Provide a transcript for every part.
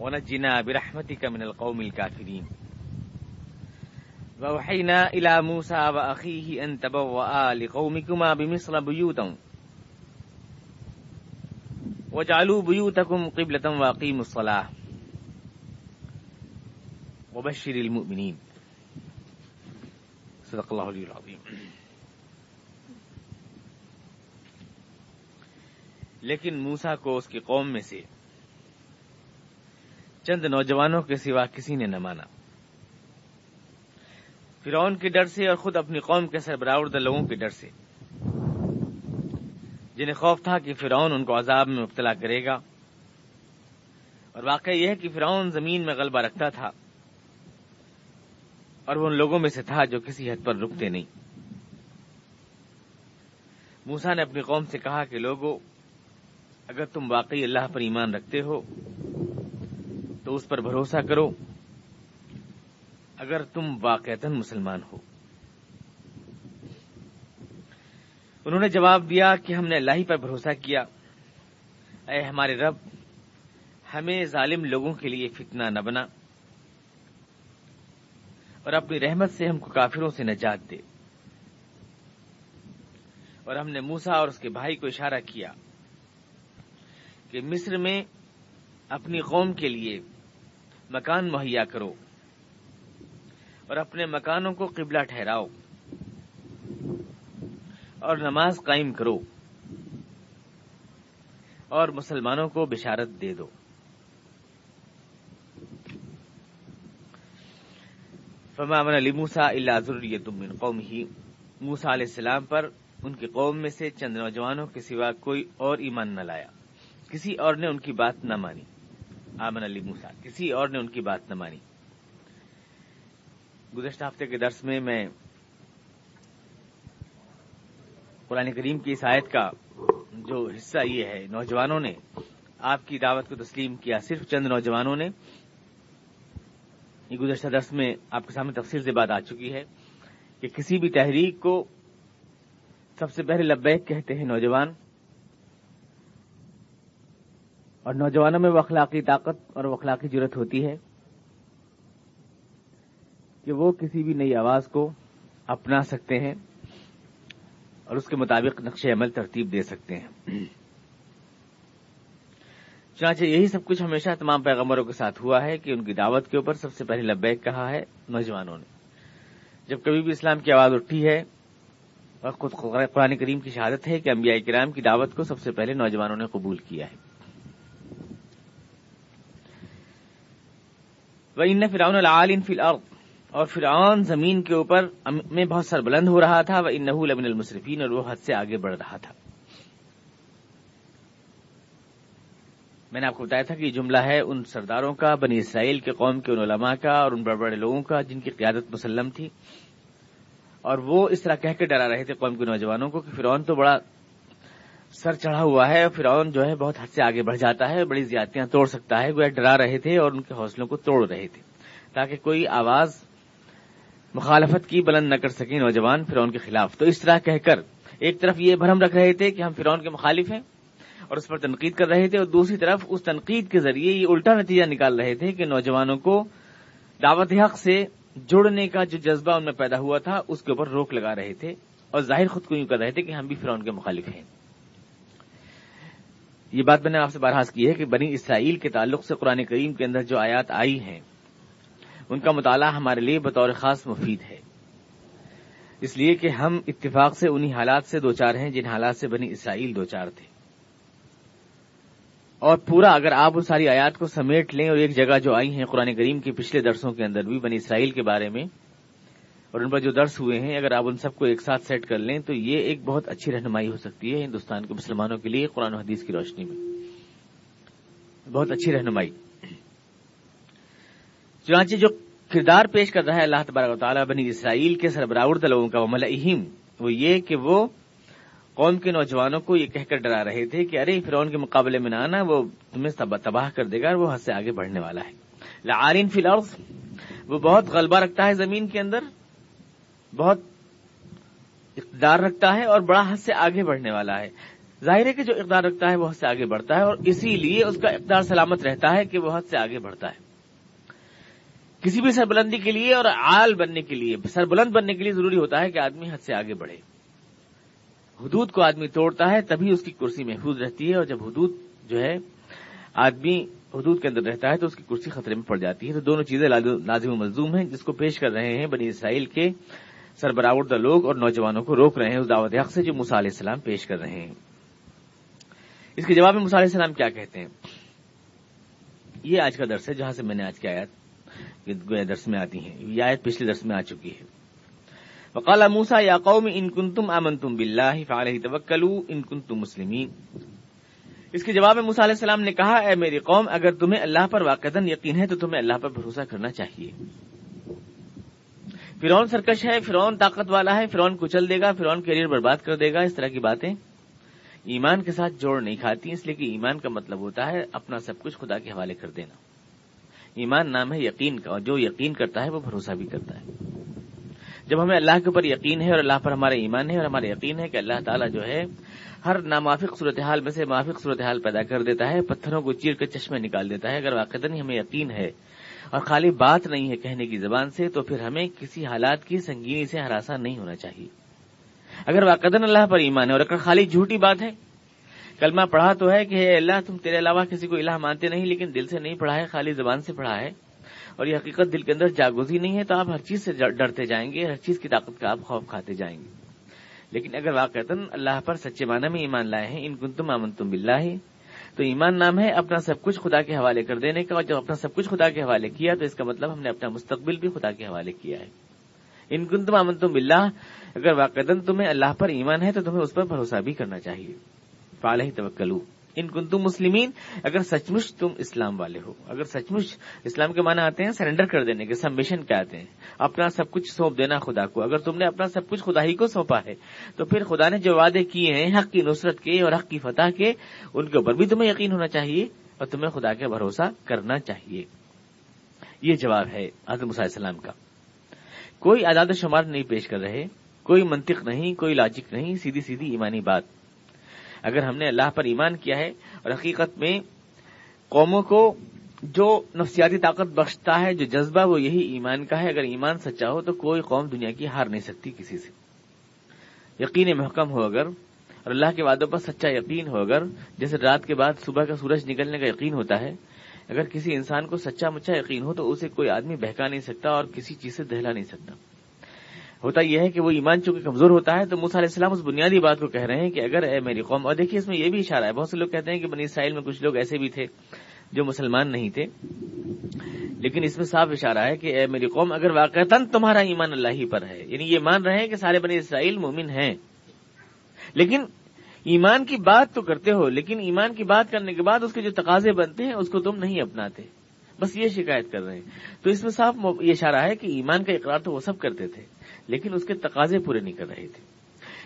ونجنا برحمتك من القوم الكافرين. ووحينا إلى موسى وأخيه أن تبوأ لقومكما بمصر بيوتا. وجعلوا بيوتكم قبلة واقيموا الصلاة. وبشر المؤمنين. صدق الله العلي العظيم. لیکن موسا کو اس کی قوم میں سے چند نوجوانوں کے سوا کسی نے نہ مانا۔ فرعون کے ڈر سے اور خود اپنی قوم کے سربراہ لوگوں کے ڈر سے۔ جنہیں خوف تھا کہ فرعون ان کو عذاب میں مبتلا کرے گا۔ اور واقعہ یہ ہے کہ فرعون زمین میں غلبہ رکھتا تھا۔ اور وہ ان لوگوں میں سے تھا جو کسی حد پر رکتے نہیں۔ موسا نے اپنی قوم سے کہا کہ لوگوں، اگر تم واقعی اللہ پر ایمان رکھتے ہو تو اس پر بھروسہ کرو۔ اگر تم واقعتا مسلمان ہو۔ انہوں نے جواب دیا کہ ہم نے اللہ ہی پر بھروسہ کیا۔ اے ہمارے رب، ہمیں ظالم لوگوں کے لیے فتنہ نہ بنا۔ اور اپنی رحمت سے ہم کو کافروں سے نجات دے۔ اور ہم نے موسا اور اس کے بھائی کو اشارہ کیا کہ مصر میں اپنی قوم کے لیے مکان مہیا کرو اور اپنے مکانوں کو قبلہ ٹھہراؤ اور نماز قائم کرو اور مسلمانوں کو بشارت دے دو۔ فما من علی موسا اللہ ضروریت من قوم ہی موسا علیہ السلام پر ان کی قوم میں سے چند نوجوانوں کے سوا کوئی اور ایمان نہ لایا۔ کسی اور نے ان کی بات نہ مانی۔ آمن علی موسا کسی اور نے ان کی بات نہ مانی۔ گزشتہ ہفتے کے درس میں میں قرآن کریم کی اس آیت کا جو حصہ یہ ہے، نوجوانوں نے آپ کی دعوت کو تسلیم کیا۔ صرف چند نوجوانوں نے۔ یہ گزشتہ درس میں آپ کے سامنے تفصیل سے بات آ چکی ہے کہ کسی بھی تحریک کو سب سے پہلے لبیک کہتے ہیں نوجوان۔ اور نوجوانوں میں وہ اخلاقی طاقت اور وہ اخلاقی ضرورت ہوتی ہے کہ وہ کسی بھی نئی آواز کو اپنا سکتے ہیں اور اس کے مطابق نقش عمل ترتیب دے سکتے ہیں۔ چنانچہ یہی سب کچھ ہمیشہ تمام پیغمبروں کے ساتھ ہوا ہے کہ ان کی دعوت کے اوپر سب سے پہلے لبیک کہا ہے نوجوانوں نے۔ جب کبھی بھی اسلام کی آواز اٹھی ہے اور خود قرآن کریم کی شہادت ہے کہ انبیاء کرام کی دعوت کو سب سے پہلے نوجوانوں نے قبول کیا ہے۔ ان فرعون العالن فی الارض اور فرعون زمین کے اوپر میں بہت سر بلند ہو رہا تھا وہ ان لمن المصرفین اور وہ حد سے آگے بڑھ رہا تھا۔ میں نے آپ کو بتایا تھا کہ یہ جملہ ہے ان سرداروں کا، بنی اسرائیل کے قوم کے، ان علماء کا، اور ان بڑے بڑے لوگوں کا جن کی قیادت مسلم تھی۔ اور وہ اس طرح کہہ کے ڈرا رہے تھے قوم کے نوجوانوں کو کہ فرعون تو بڑا سر چڑھا ہوا ہے اور فرعون جو ہے بہت حد سے آگے بڑھ جاتا ہے، بڑی زیادتیاں توڑ سکتا ہے وہ ڈرا رہے تھے اور ان کے حوصلوں کو توڑ رہے تھے۔ تاکہ کوئی آواز مخالفت کی بلند نہ کر سکیں نوجوان فرعون کے خلاف۔ تو اس طرح کہہ کر ایک طرف یہ بھرم رکھ رہے تھے کہ ہم فرعون کے مخالف ہیں اور اس پر تنقید کر رہے تھے، اور دوسری طرف اس تنقید کے ذریعے یہ الٹا نتیجہ نکال رہے تھے کہ نوجوانوں کو دعوت حق سے جڑنے کا جو جذبہ ان میں پیدا ہوا تھا، اس کے اوپر روک لگا رہے تھے۔ اور ظاہر خود کو یوں کر رہے تھے کہ ہم بھی فرعون کے مخالف ہیں۔ یہ بات میں نے آپ سے برحاس کی ہے کہ بنی اسرائیل کے تعلق سے قرآن کریم کے اندر جو آیات آئی ہیں، ان کا مطالعہ ہمارے لیے بطور خاص مفید ہے۔ اس لیے کہ ہم اتفاق سے انہی حالات سے دو چار ہیں جن حالات سے بنی اسرائیل دو چار تھے۔ اور پورا اگر آپ ان ساری آیات کو سمیٹ لیں اور ایک جگہ جو آئی ہیں قرآن کریم کے پچھلے درسوں کے اندر بھی بنی اسرائیل کے بارے میں اور ان پر جو درس ہوئے ہیں، اگر آپ ان سب کو ایک ساتھ سیٹ کر لیں، تو یہ ایک بہت اچھی رہنمائی ہو سکتی ہے ہندوستان کے مسلمانوں کے لیے قرآن و حدیث کی روشنی میں۔ بہت اچھی رہنمائی۔ چنانچہ جو کردار پیش کر رہا ہے اللہ تبارک و تعالیٰ بنی اسرائیل کے سربراہ لوگوں کا عمل اہم وہ یہ کہ وہ قوم کے نوجوانوں کو یہ کہہ کر ڈرا رہے تھے کہ ارے، فرعون کے مقابلے میں نہ آنا، وہ تمہیں تباہ کر دے گا اور وہ حد سے آگے بڑھنے والا ہے۔ لعارین فی الارض، وہ بہت غلبہ رکھتا ہے زمین کے اندر بہت اقتدار رکھتا ہے اور بڑا حد سے آگے بڑھنے والا ہے۔ ظاہر ہے کہ جو اقدار رکھتا ہے وہ حد سے آگے بڑھتا ہے اور اسی لیے اس کا اقدار سلامت رہتا ہے کہ وہ حد سے آگے بڑھتا ہے۔ کسی بھی سربلندی کے لیے اور آل بننے کے لیے، سربلند بننے کے لیے ضروری ہوتا ہے کہ آدمی حد سے آگے بڑھے۔ حدود کو آدمی توڑتا ہے تبھی اس کی کرسی محفوظ رہتی ہے اور جب حدود جو ہے، آدمی حدود کے اندر رہتا ہے تو اس کی کرسی خطرے میں پڑ جاتی ہے۔ تو دونوں چیزیں لازم و ملزوم ہیں۔ جس کو پیش کر رہے ہیں بنی اسرائیل کے سربراہ لوگ اور نوجوانوں کو روک رہے ہیں اس دعوت حق سے جو علیہ السلام پیش کر رہے ہیں۔ اس کے جواب میں علیہ السلام کیا کہتے ہیں؟ یہ آج کا درس ہے جہاں سے میں نے آج کی آیت درس میں آتی ہیں۔ یہ آیت پچھلے درس میں آ چکی ہے۔ وقال موسا یا قوم، ان کن تم امن تم بلّہ فعلیہ توکلو، ان کن تم مسلمین. اس کے جواب میں موسا علیہ السلام نے کہا، اے میری قوم، اگر تمہیں اللہ پر واقع یقین ہے تو تمہیں اللہ پر بھروسہ کرنا چاہیے۔ فرون سرکش ہے فرون طاقت والا ہے فرون کچل دے گا فرون کیریئر برباد کر دے گا، اس طرح کی باتیں ایمان کے ساتھ جوڑ نہیں کھاتی، اس لیے کہ ایمان کا مطلب ہوتا ہے اپنا سب کچھ خدا کے حوالے کر دینا۔ ایمان نام ہے یقین کا، اور جو یقین کرتا ہے وہ بھروسہ بھی کرتا ہے۔ جب ہمیں اللہ کے اوپر یقین ہے اور اللہ پر ہمارا ایمان ہے اور ہمارا یقین ہے کہ اللہ تعالیٰ جو ہے ہر نامافق صورتحال میں سے معافق صورتحال پیدا کر دیتا ہے، پتھروں کو چیر کر چشمے نکال دیتا ہے، اگر واقع ہمیں یقین ہے اور خالی بات نہیں ہے کہنے کی زبان سے، تو پھر ہمیں کسی حالات کی سنگینی سے ہراساں نہیں ہونا چاہیے۔ اگر واقع اللہ پر ایمان ہے اور اگر خالی جھوٹی بات ہے۔ کلمہ پڑھا تو ہے کہ اللہ، تم تیرے علاوہ کسی کو الہ مانتے نہیں، لیکن دل سے نہیں پڑھا ہے، خالی زبان سے پڑھا ہے۔ اور یہ حقیقت دل کے اندر جاگوزی نہیں ہے، تو آپ ہر چیز سے ڈرتے جائیں گے، ہر چیز کی طاقت کا آپ خوف کھاتے جائیں گے۔ لیکن اگر واقع اللہ پر سچے معنی میں ایمان لائے ہیں، ان کن تم امن تم بلّہ تو ایمان نام ہے اپنا سب کچھ خدا کے حوالے کر دینے کا، اور جب اپنا سب کچھ خدا کے حوالے کیا تو اس کا مطلب ہم نے اپنا مستقبل بھی خدا کے حوالے کیا ہے۔ ان کن تم امن تم اللہ اگر واقع تمہیں اللہ پر ایمان ہے تو تمہیں اس پر بھروسہ بھی کرنا چاہیے۔ فالح توکلو۔ ان کن تم مسلمین، اگر سچ مچ تم اسلام والے ہو۔ اگر سچ مچ اسلام کے معنی آتے ہیں، سرینڈر کر دینے کے، سبمیشن کیا آتے ہیں۔ اپنا سب کچھ سونپ دینا خدا کو۔ اگر تم نے اپنا سب کچھ خدا ہی کو سونپا ہے، تو پھر خدا نے جو وعدے کیے ہیں، حق کی نصرت کے اور حق کی فتح کے، ان کے اوپر بھی تمہیں یقین ہونا چاہیے اور تمہیں خدا کے بھروسہ کرنا چاہیے۔ یہ جواب ہے علیہ السلام کا۔ کوئی و شمار نہیں پیش کر رہے، کوئی منطق نہیں، کوئی لاجک نہیں، سیدھی سیدھی ایمانی بات۔ اگر ہم نے اللہ پر ایمان کیا ہے اور حقیقت میں قوموں کو جو نفسیاتی طاقت بخشتا ہے، جو جذبہ، وہ یہی ایمان کا ہے۔ اگر ایمان سچا ہو تو کوئی قوم دنیا کی ہار نہیں سکتی کسی سے۔ یقین محکم ہو اگر اور اللہ کے وعدوں پر سچا یقین ہو اگر، جیسے رات کے بعد صبح کا سورج نکلنے کا یقین ہوتا ہے۔ اگر کسی انسان کو سچا مچا یقین ہو تو اسے کوئی آدمی بہکا نہیں سکتا اور کسی چیز سے دہلا نہیں سکتا۔ ہوتا یہ ہے کہ وہ ایمان چونکہ کمزور ہوتا ہے، تو موسیٰ علیہ السلام اس بنیادی بات کو کہہ رہے ہیں کہ اگر اے میری قوم، اور دیکھیے اس میں یہ بھی اشارہ ہے، بہت سے لوگ کہتے ہیں کہ بنی اسرائیل میں کچھ لوگ ایسے بھی تھے جو مسلمان نہیں تھے۔ لیکن اس میں صاف اشارہ ہے کہ اے میری قوم، اگر واقع تمہارا ایمان اللہ ہی پر ہے یعنی یہ مان رہے ہیں کہ سارے بنی اسرائیل مومن ہیں۔ لیکن ایمان کی بات تو کرتے ہو، لیکن ایمان کی بات کرنے کے بعد اس کے جو تقاضے بنتے ہیں، اس کو تم نہیں اپناتے۔ بس یہ شکایت کر رہے ہیں۔ تو اس میں صاف یہ اشارہ ہے کہ ایمان کا اقرار تو وہ سب کرتے تھے، لیکن اس کے تقاضے پورے نہیں کر رہے تھے۔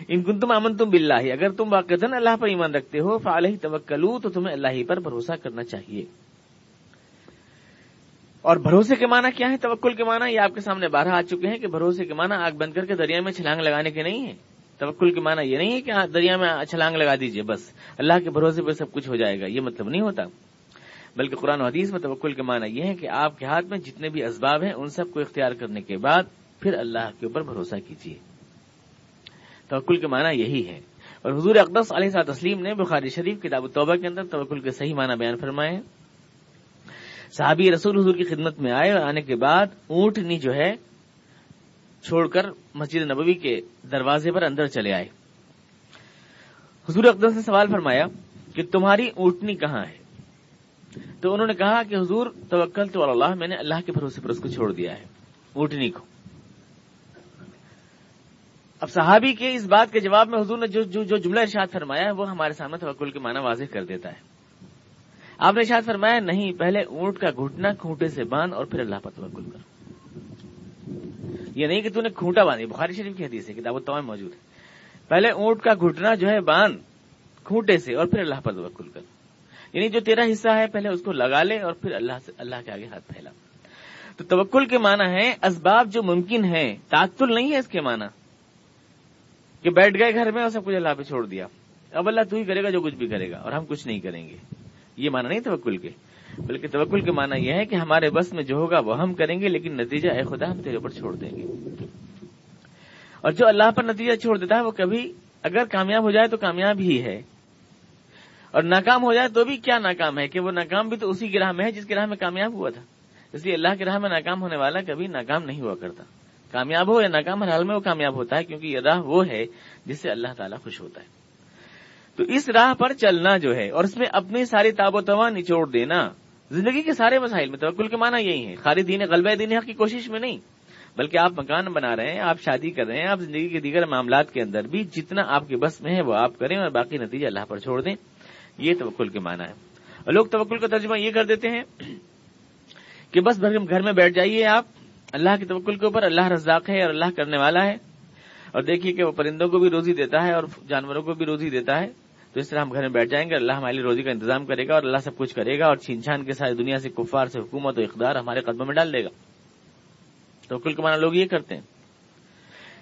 ان کن تم امن تم بلّہ اگر تم واقع اللہ پر ایمان رکھتے ہو فعال توکلو، تو تمہیں اللہ ہی پر بھروسہ کرنا چاہیے۔ اور بھروسے کے معنی کیا ہے توکل کے معنی، یہ آپ کے سامنے بارہ آ چکے ہیں کہ بھروسے کے معنی آگ بند کر کے دریا میں چھلانگ لگانے کے نہیں ہے توکل کے معنی یہ نہیں ہے کہ دریا میں چھلانگ لگا دیجیے بس۔ اللہ کے بھروسے پہ سب کچھ ہو جائے گا، یہ مطلب نہیں ہوتا۔ بلکہ قرآن و حدیث میں توکل کے معنی یہ ہے کہ آپ کے ہاتھ میں جتنے بھی اسباب ہیں، ان سب کو اختیار کرنے کے بعد پھر اللہ کے اوپر بھروسہ کیجیے توکل کے معنی یہی ہے۔ اور حضور اقدس علیہ صاحب تسلیم نے بخاری شریف کتاب توبہ کے اندر توکل کے صحیح معنی بیان فرمائے۔ صحابی رسول حضور کی خدمت میں آئے اور آنے کے بعد اونٹنی جو ہے، چھوڑ کر مسجد نبوی کے دروازے پر اندر چلے آئے۔ حضور اقدس نے سوال فرمایا کہ تمہاری اونٹنی کہاں ہے؟ تو انہوں نے کہا کہ حضور توکل تو اللہ میں نے اللہ کے بھروسے پر اس کو چھوڑ دیا ہے۔ اونٹنی کو۔ اب صحابی کے اس بات کے جواب میں حضور نے جو جو, جو جملہ ارشاد فرمایا ہے وہ ہمارے سامنے توکل کے معنی واضح کر دیتا ہے۔ آپ نے ارشاد فرمایا نہیں پہلے اونٹ کا گھٹنا کھوٹے سے باندھ اور پھر اللہ پر توکل کر یہ نہیں کہ تو نے کھوٹا باندھی بخاری شریف کی حدیث ہے کتاب تمام موجود ہے۔ پہلے اونٹ کا گھٹنا جو ہے باندھ کھوٹے سے اور پھر اللہ پر توکل کر یعنی جو تیرا حصہ ہے پہلے اس کو لگا لے اور پھر اللہ سے اللہ کے آگے ہاتھ پھیلا۔ تو توکل کے معنی ہے اسباب جو ممکن ہے تعطل نہیں ہے اس کے معنی۔ کہ بیٹھ گئے گھر میں اور سب کچھ اللہ پہ چھوڑ دیا۔ اب اللہ تو ہی کرے گا جو کچھ بھی کرے گا اور ہم کچھ نہیں کریں گے۔ یہ مانا نہیں توکل کے۔ بلکہ توکل کے مانا یہ ہے کہ ہمارے بس میں جو ہوگا وہ ہم کریں گے، لیکن نتیجہ اے خدا ہم تیرے اوپر چھوڑ دیں گے۔ اور جو اللہ پر نتیجہ چھوڑ دیتا ہے وہ کبھی اگر کامیاب ہو جائے تو کامیاب ہی ہے۔ اور ناکام ہو جائے تو بھی کیا ناکام ہے کہ وہ ناکام بھی تو اسی کی راہ میں ہے جس کی راہ میں کامیاب ہوا تھا۔ اس لیے اللہ کی راہ میں ناکام ہونے والا کبھی ناکام نہیں ہوا کرتا۔ کامیاب ہو یا ناکام ہر حال میں وہ کامیاب ہوتا ہے کیونکہ یہ راہ وہ ہے جس سے اللہ تعالیٰ خوش ہوتا ہے۔ تو اس راہ پر چلنا جو ہے اور اس میں اپنی ساری تاب و توا نچوڑ دینا زندگی کے سارے مسائل میں توکل کے معنی یہی ہے۔ خالی دین غلبہ دین حق کی کوشش میں نہیں، بلکہ آپ مکان بنا رہے ہیں، آپ شادی کر رہے ہیں، آپ زندگی کے دیگر معاملات کے اندر بھی جتنا آپ کے بس میں ہے وہ آپ کریں اور باقی نتیجہ اللہ پر چھوڑ دیں۔ یہ توکل کے معنی ہے۔ اور لوگ توکل کا ترجمہ یہ کر دیتے ہیں کہ بس گھر میں بیٹھ جائیے آپ۔ اللہ کے توکل کے اوپر اللہ رزاق ہے اور اللہ کرنے والا ہے۔ اور دیکھیے کہ وہ پرندوں کو بھی روزی دیتا ہے اور جانوروں کو بھی روزی دیتا ہے۔ تو اس طرح ہم گھر میں بیٹھ جائیں گے، اللہ ہماری روزی کا انتظام کرے گا اور اللہ سب کچھ کرے گا اور چھین چھان کے ساتھ دنیا سے کفار سے حکومت و اقدار ہمارے قدموں میں ڈال دے گا۔ تو کل کمانا لوگ یہ کرتے ہیں۔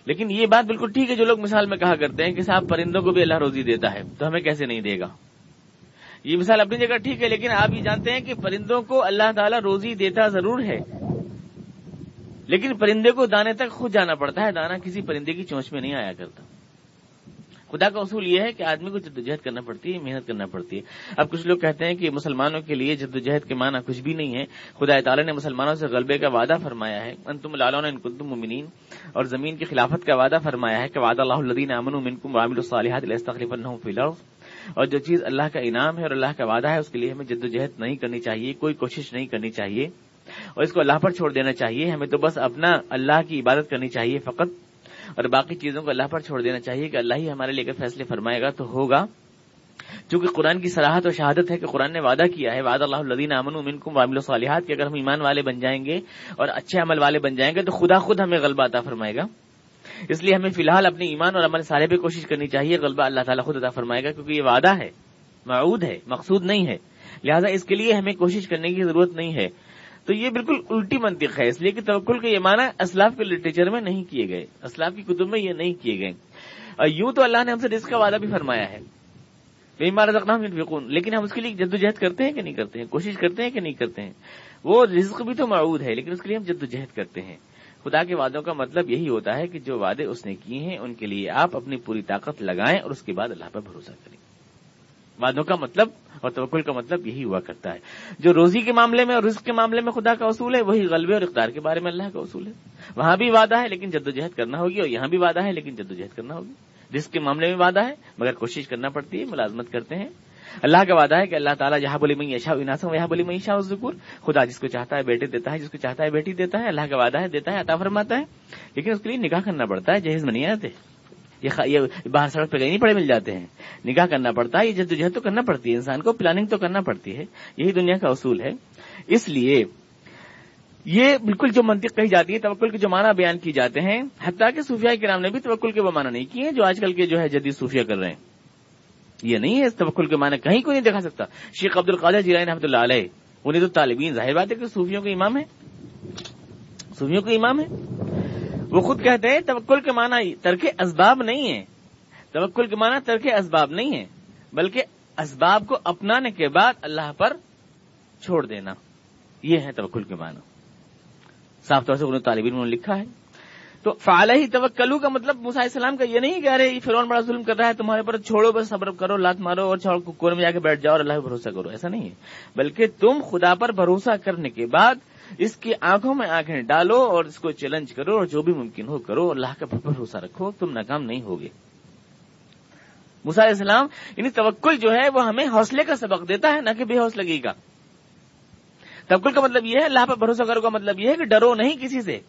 لیکن یہ بات بالکل ٹھیک ہے جو لوگ مثال میں کہا کرتے ہیں کہ صاحب پرندوں کو بھی اللہ روزی دیتا ہے، تو ہمیں کیسے نہیں دے گا؟ یہ مثال اپنی جگہ ٹھیک ہے، لیکن آپ یہ جانتے ہیں کہ پرندوں کو اللہ تعالیٰ روزی دیتا ضرور ہے۔ لیکن پرندے کو دانے تک خود جانا پڑتا ہے، دانا کسی پرندے کی چونچ میں نہیں آیا کرتا۔ خدا کا اصول یہ ہے کہ آدمی کو جدوجہد کرنا پڑتی ہے، محنت کرنا پڑتی ہے۔ اب کچھ لوگ کہتے ہیں کہ مسلمانوں کے لیے جدوجہد کے معنی کچھ بھی نہیں ہے۔ خدا تعالیٰ نے مسلمانوں سے غلبے کا وعدہ فرمایا ہے۔ انتم لالون ان کتم ممنین اور زمین کی خلافت کا وعدہ فرمایا ہے کہ وعدہ اللہ الدین امن الصالحات فی الارض اور جو چیز اللہ کا انعام ہے اور اللہ کا وعدہ ہے، اس کے لیے ہمیں جدوجہد نہیں کرنی چاہیے، کوئی کوشش نہیں کرنی چاہیے۔ اور اس کو اللہ پر چھوڑ دینا چاہیے، ہمیں تو بس اپنا اللہ کی عبادت کرنی چاہیے فقط۔ اور باقی چیزوں کو اللہ پر چھوڑ دینا چاہیے کہ اللہ ہی ہمارے لے کر فیصلے فرمائے گا تو ہوگا۔ چونکہ قرآن کی سراہت اور شہادت ہے کہ قرآن نے وعدہ کیا ہے وعدہ اللہ الدین امن امن کم وامل صالحات کہ اگر ہم ایمان والے بن جائیں گے اور اچھے عمل والے بن جائیں گے تو خدا خود ہمیں غلبہ عطا فرمائے گا۔ اس لیے ہمیں فی الحال اپنے ایمان اور عمل سارے پہ کوشش کرنی چاہیے۔ غلبہ اللہ تعالیٰ خود عطا فرمائے گا کیونکہ یہ وعدہ ہے، معود ہے، مقصود نہیں ہے۔ لہٰذا اس کے لیے ہمیں کوشش کرنے کی ضرورت نہیں ہے۔ تو یہ بالکل الٹی منطق ہے، اس لیے کہ توکل کے یہ معنی اسلاف کے لٹریچر میں نہیں کیے گئے۔ اسلاف کی کتب میں یہ نہیں کیے گئے۔ اور یوں تو اللہ نے ہم سے رزق کا وعدہ بھی فرمایا ہے۔ لیکن ہم اس کے لیے جدوجہد کرتے ہیں کہ نہیں کرتے ہیں؟ کوشش کرتے ہیں کہ نہیں کرتے ہیں؟ وہ رزق بھی تو معود ہے، لیکن اس کے لیے ہم جدوجہد کرتے ہیں۔ خدا کے وعدوں کا مطلب یہی ہوتا ہے کہ جو وعدے اس نے کیے ہیں، ان کے لیے آپ اپنی پوری طاقت لگائیں اور اس کے بعد اللہ پر بھروسہ کریں۔ وعدوں کا مطلب اور توکل کا مطلب یہی ہوا کرتا ہے۔ جو روزی کے معاملے میں اور رزق کے معاملے میں خدا کا اصول ہے، وہی غلبے اور اقدار کے بارے میں اللہ کا اصول ہے۔ وہاں بھی وعدہ ہے لیکن جدوجہد کرنا ہوگی اور یہاں بھی وعدہ ہے لیکن جدوجہد کرنا ہوگی۔ رزق کے معاملے میں وعدہ ہے، مگر کوشش کرنا پڑتی ہے، ملازمت کرتے ہیں۔ اللہ کا وعدہ ہے کہ اللہ تعالیٰ جہاں بولی میں یشا یہاں بولی میں شاہ ذکر خدا جس کو چاہتا ہے بیٹے دیتا ہے، جس کو چاہتا ہے بیٹی دیتا ہے، اللہ کا وعدہ ہے، دیتا ہے، عطا فرماتا ہے۔ لیکن اس کے لیے نکاح کرنا پڑتا ہے جہیز میں نہیں آتے۔ یہ باہر سڑک پہ کہیں نہیں پڑے مل جاتے ہیں۔ نکاح کرنا پڑتا ہے یہ جدوجہد تو کرنا پڑتی ہے، انسان کو پلاننگ تو کرنا پڑتی ہے۔ یہی دنیا کا اصول ہے۔ اس لیے یہ بالکل جو منطق کہی جاتی ہے، توکل کے جو معنی بیان کی جاتے ہیں، حتیٰ کہ صوفیہ کے نام نے بھی توکل کے وہ معنی نہیں کیے جو آج کل کے جو ہے جدید صوفیہ کر رہے ہیں۔ یہ نہیں ہے اس توکل کے معنی کہیں کو نہیں دیکھا سکتا۔ شیخ عبد القادر جیلانی رحمۃ اللہ علیہ، انہیں تو طالبین، ظاہر بات ہے کہ صوفیوں کے امام ہے صوفیوں کے امام ہے وہ خود کہتے ہیں توکل کے معنی ترک اسباب نہیں ہے توکل کے معنی ترک اسباب نہیں ہے بلکہ اسباب کو اپنانے کے بعد اللہ پر چھوڑ دینا۔ یہ ہے توکل کے معنی۔ صاف طور سے انہوں طالب نے لکھا ہے۔ تو فعال ہی توکلو کا مطلب مسا السلام کا یہ نہیں کہہ رہے فرون بڑا ظلم کر رہا ہے، تمہارے پر چھوڑو، بس صبر کرو، لات مارو اور چھوڑ کور میں جا کے بیٹھ جاؤ اور اللہ پہ بھروسہ کرو، ایسا نہیں ہے۔ بلکہ تم خدا پر بھروسہ کرنے کے بعد اس کی آنکھوں میں آنکھیں ڈالو اور اس کو چیلنج کرو اور جو بھی ممکن ہو کرو، اللہ کا بھروسہ رکھو، تم ناکام نہیں ہوگے۔ علیہ السلام یعنی توکل جو ہے، وہ ہمیں حوصلے کا سبق دیتا ہے، نہ کہ بے حوصلگی کا۔ توکل کا مطلب یہ ہے، اللہ پر بھروسہ کرو کا مطلب یہ ہے کہ ڈرو نہیں کسی سے۔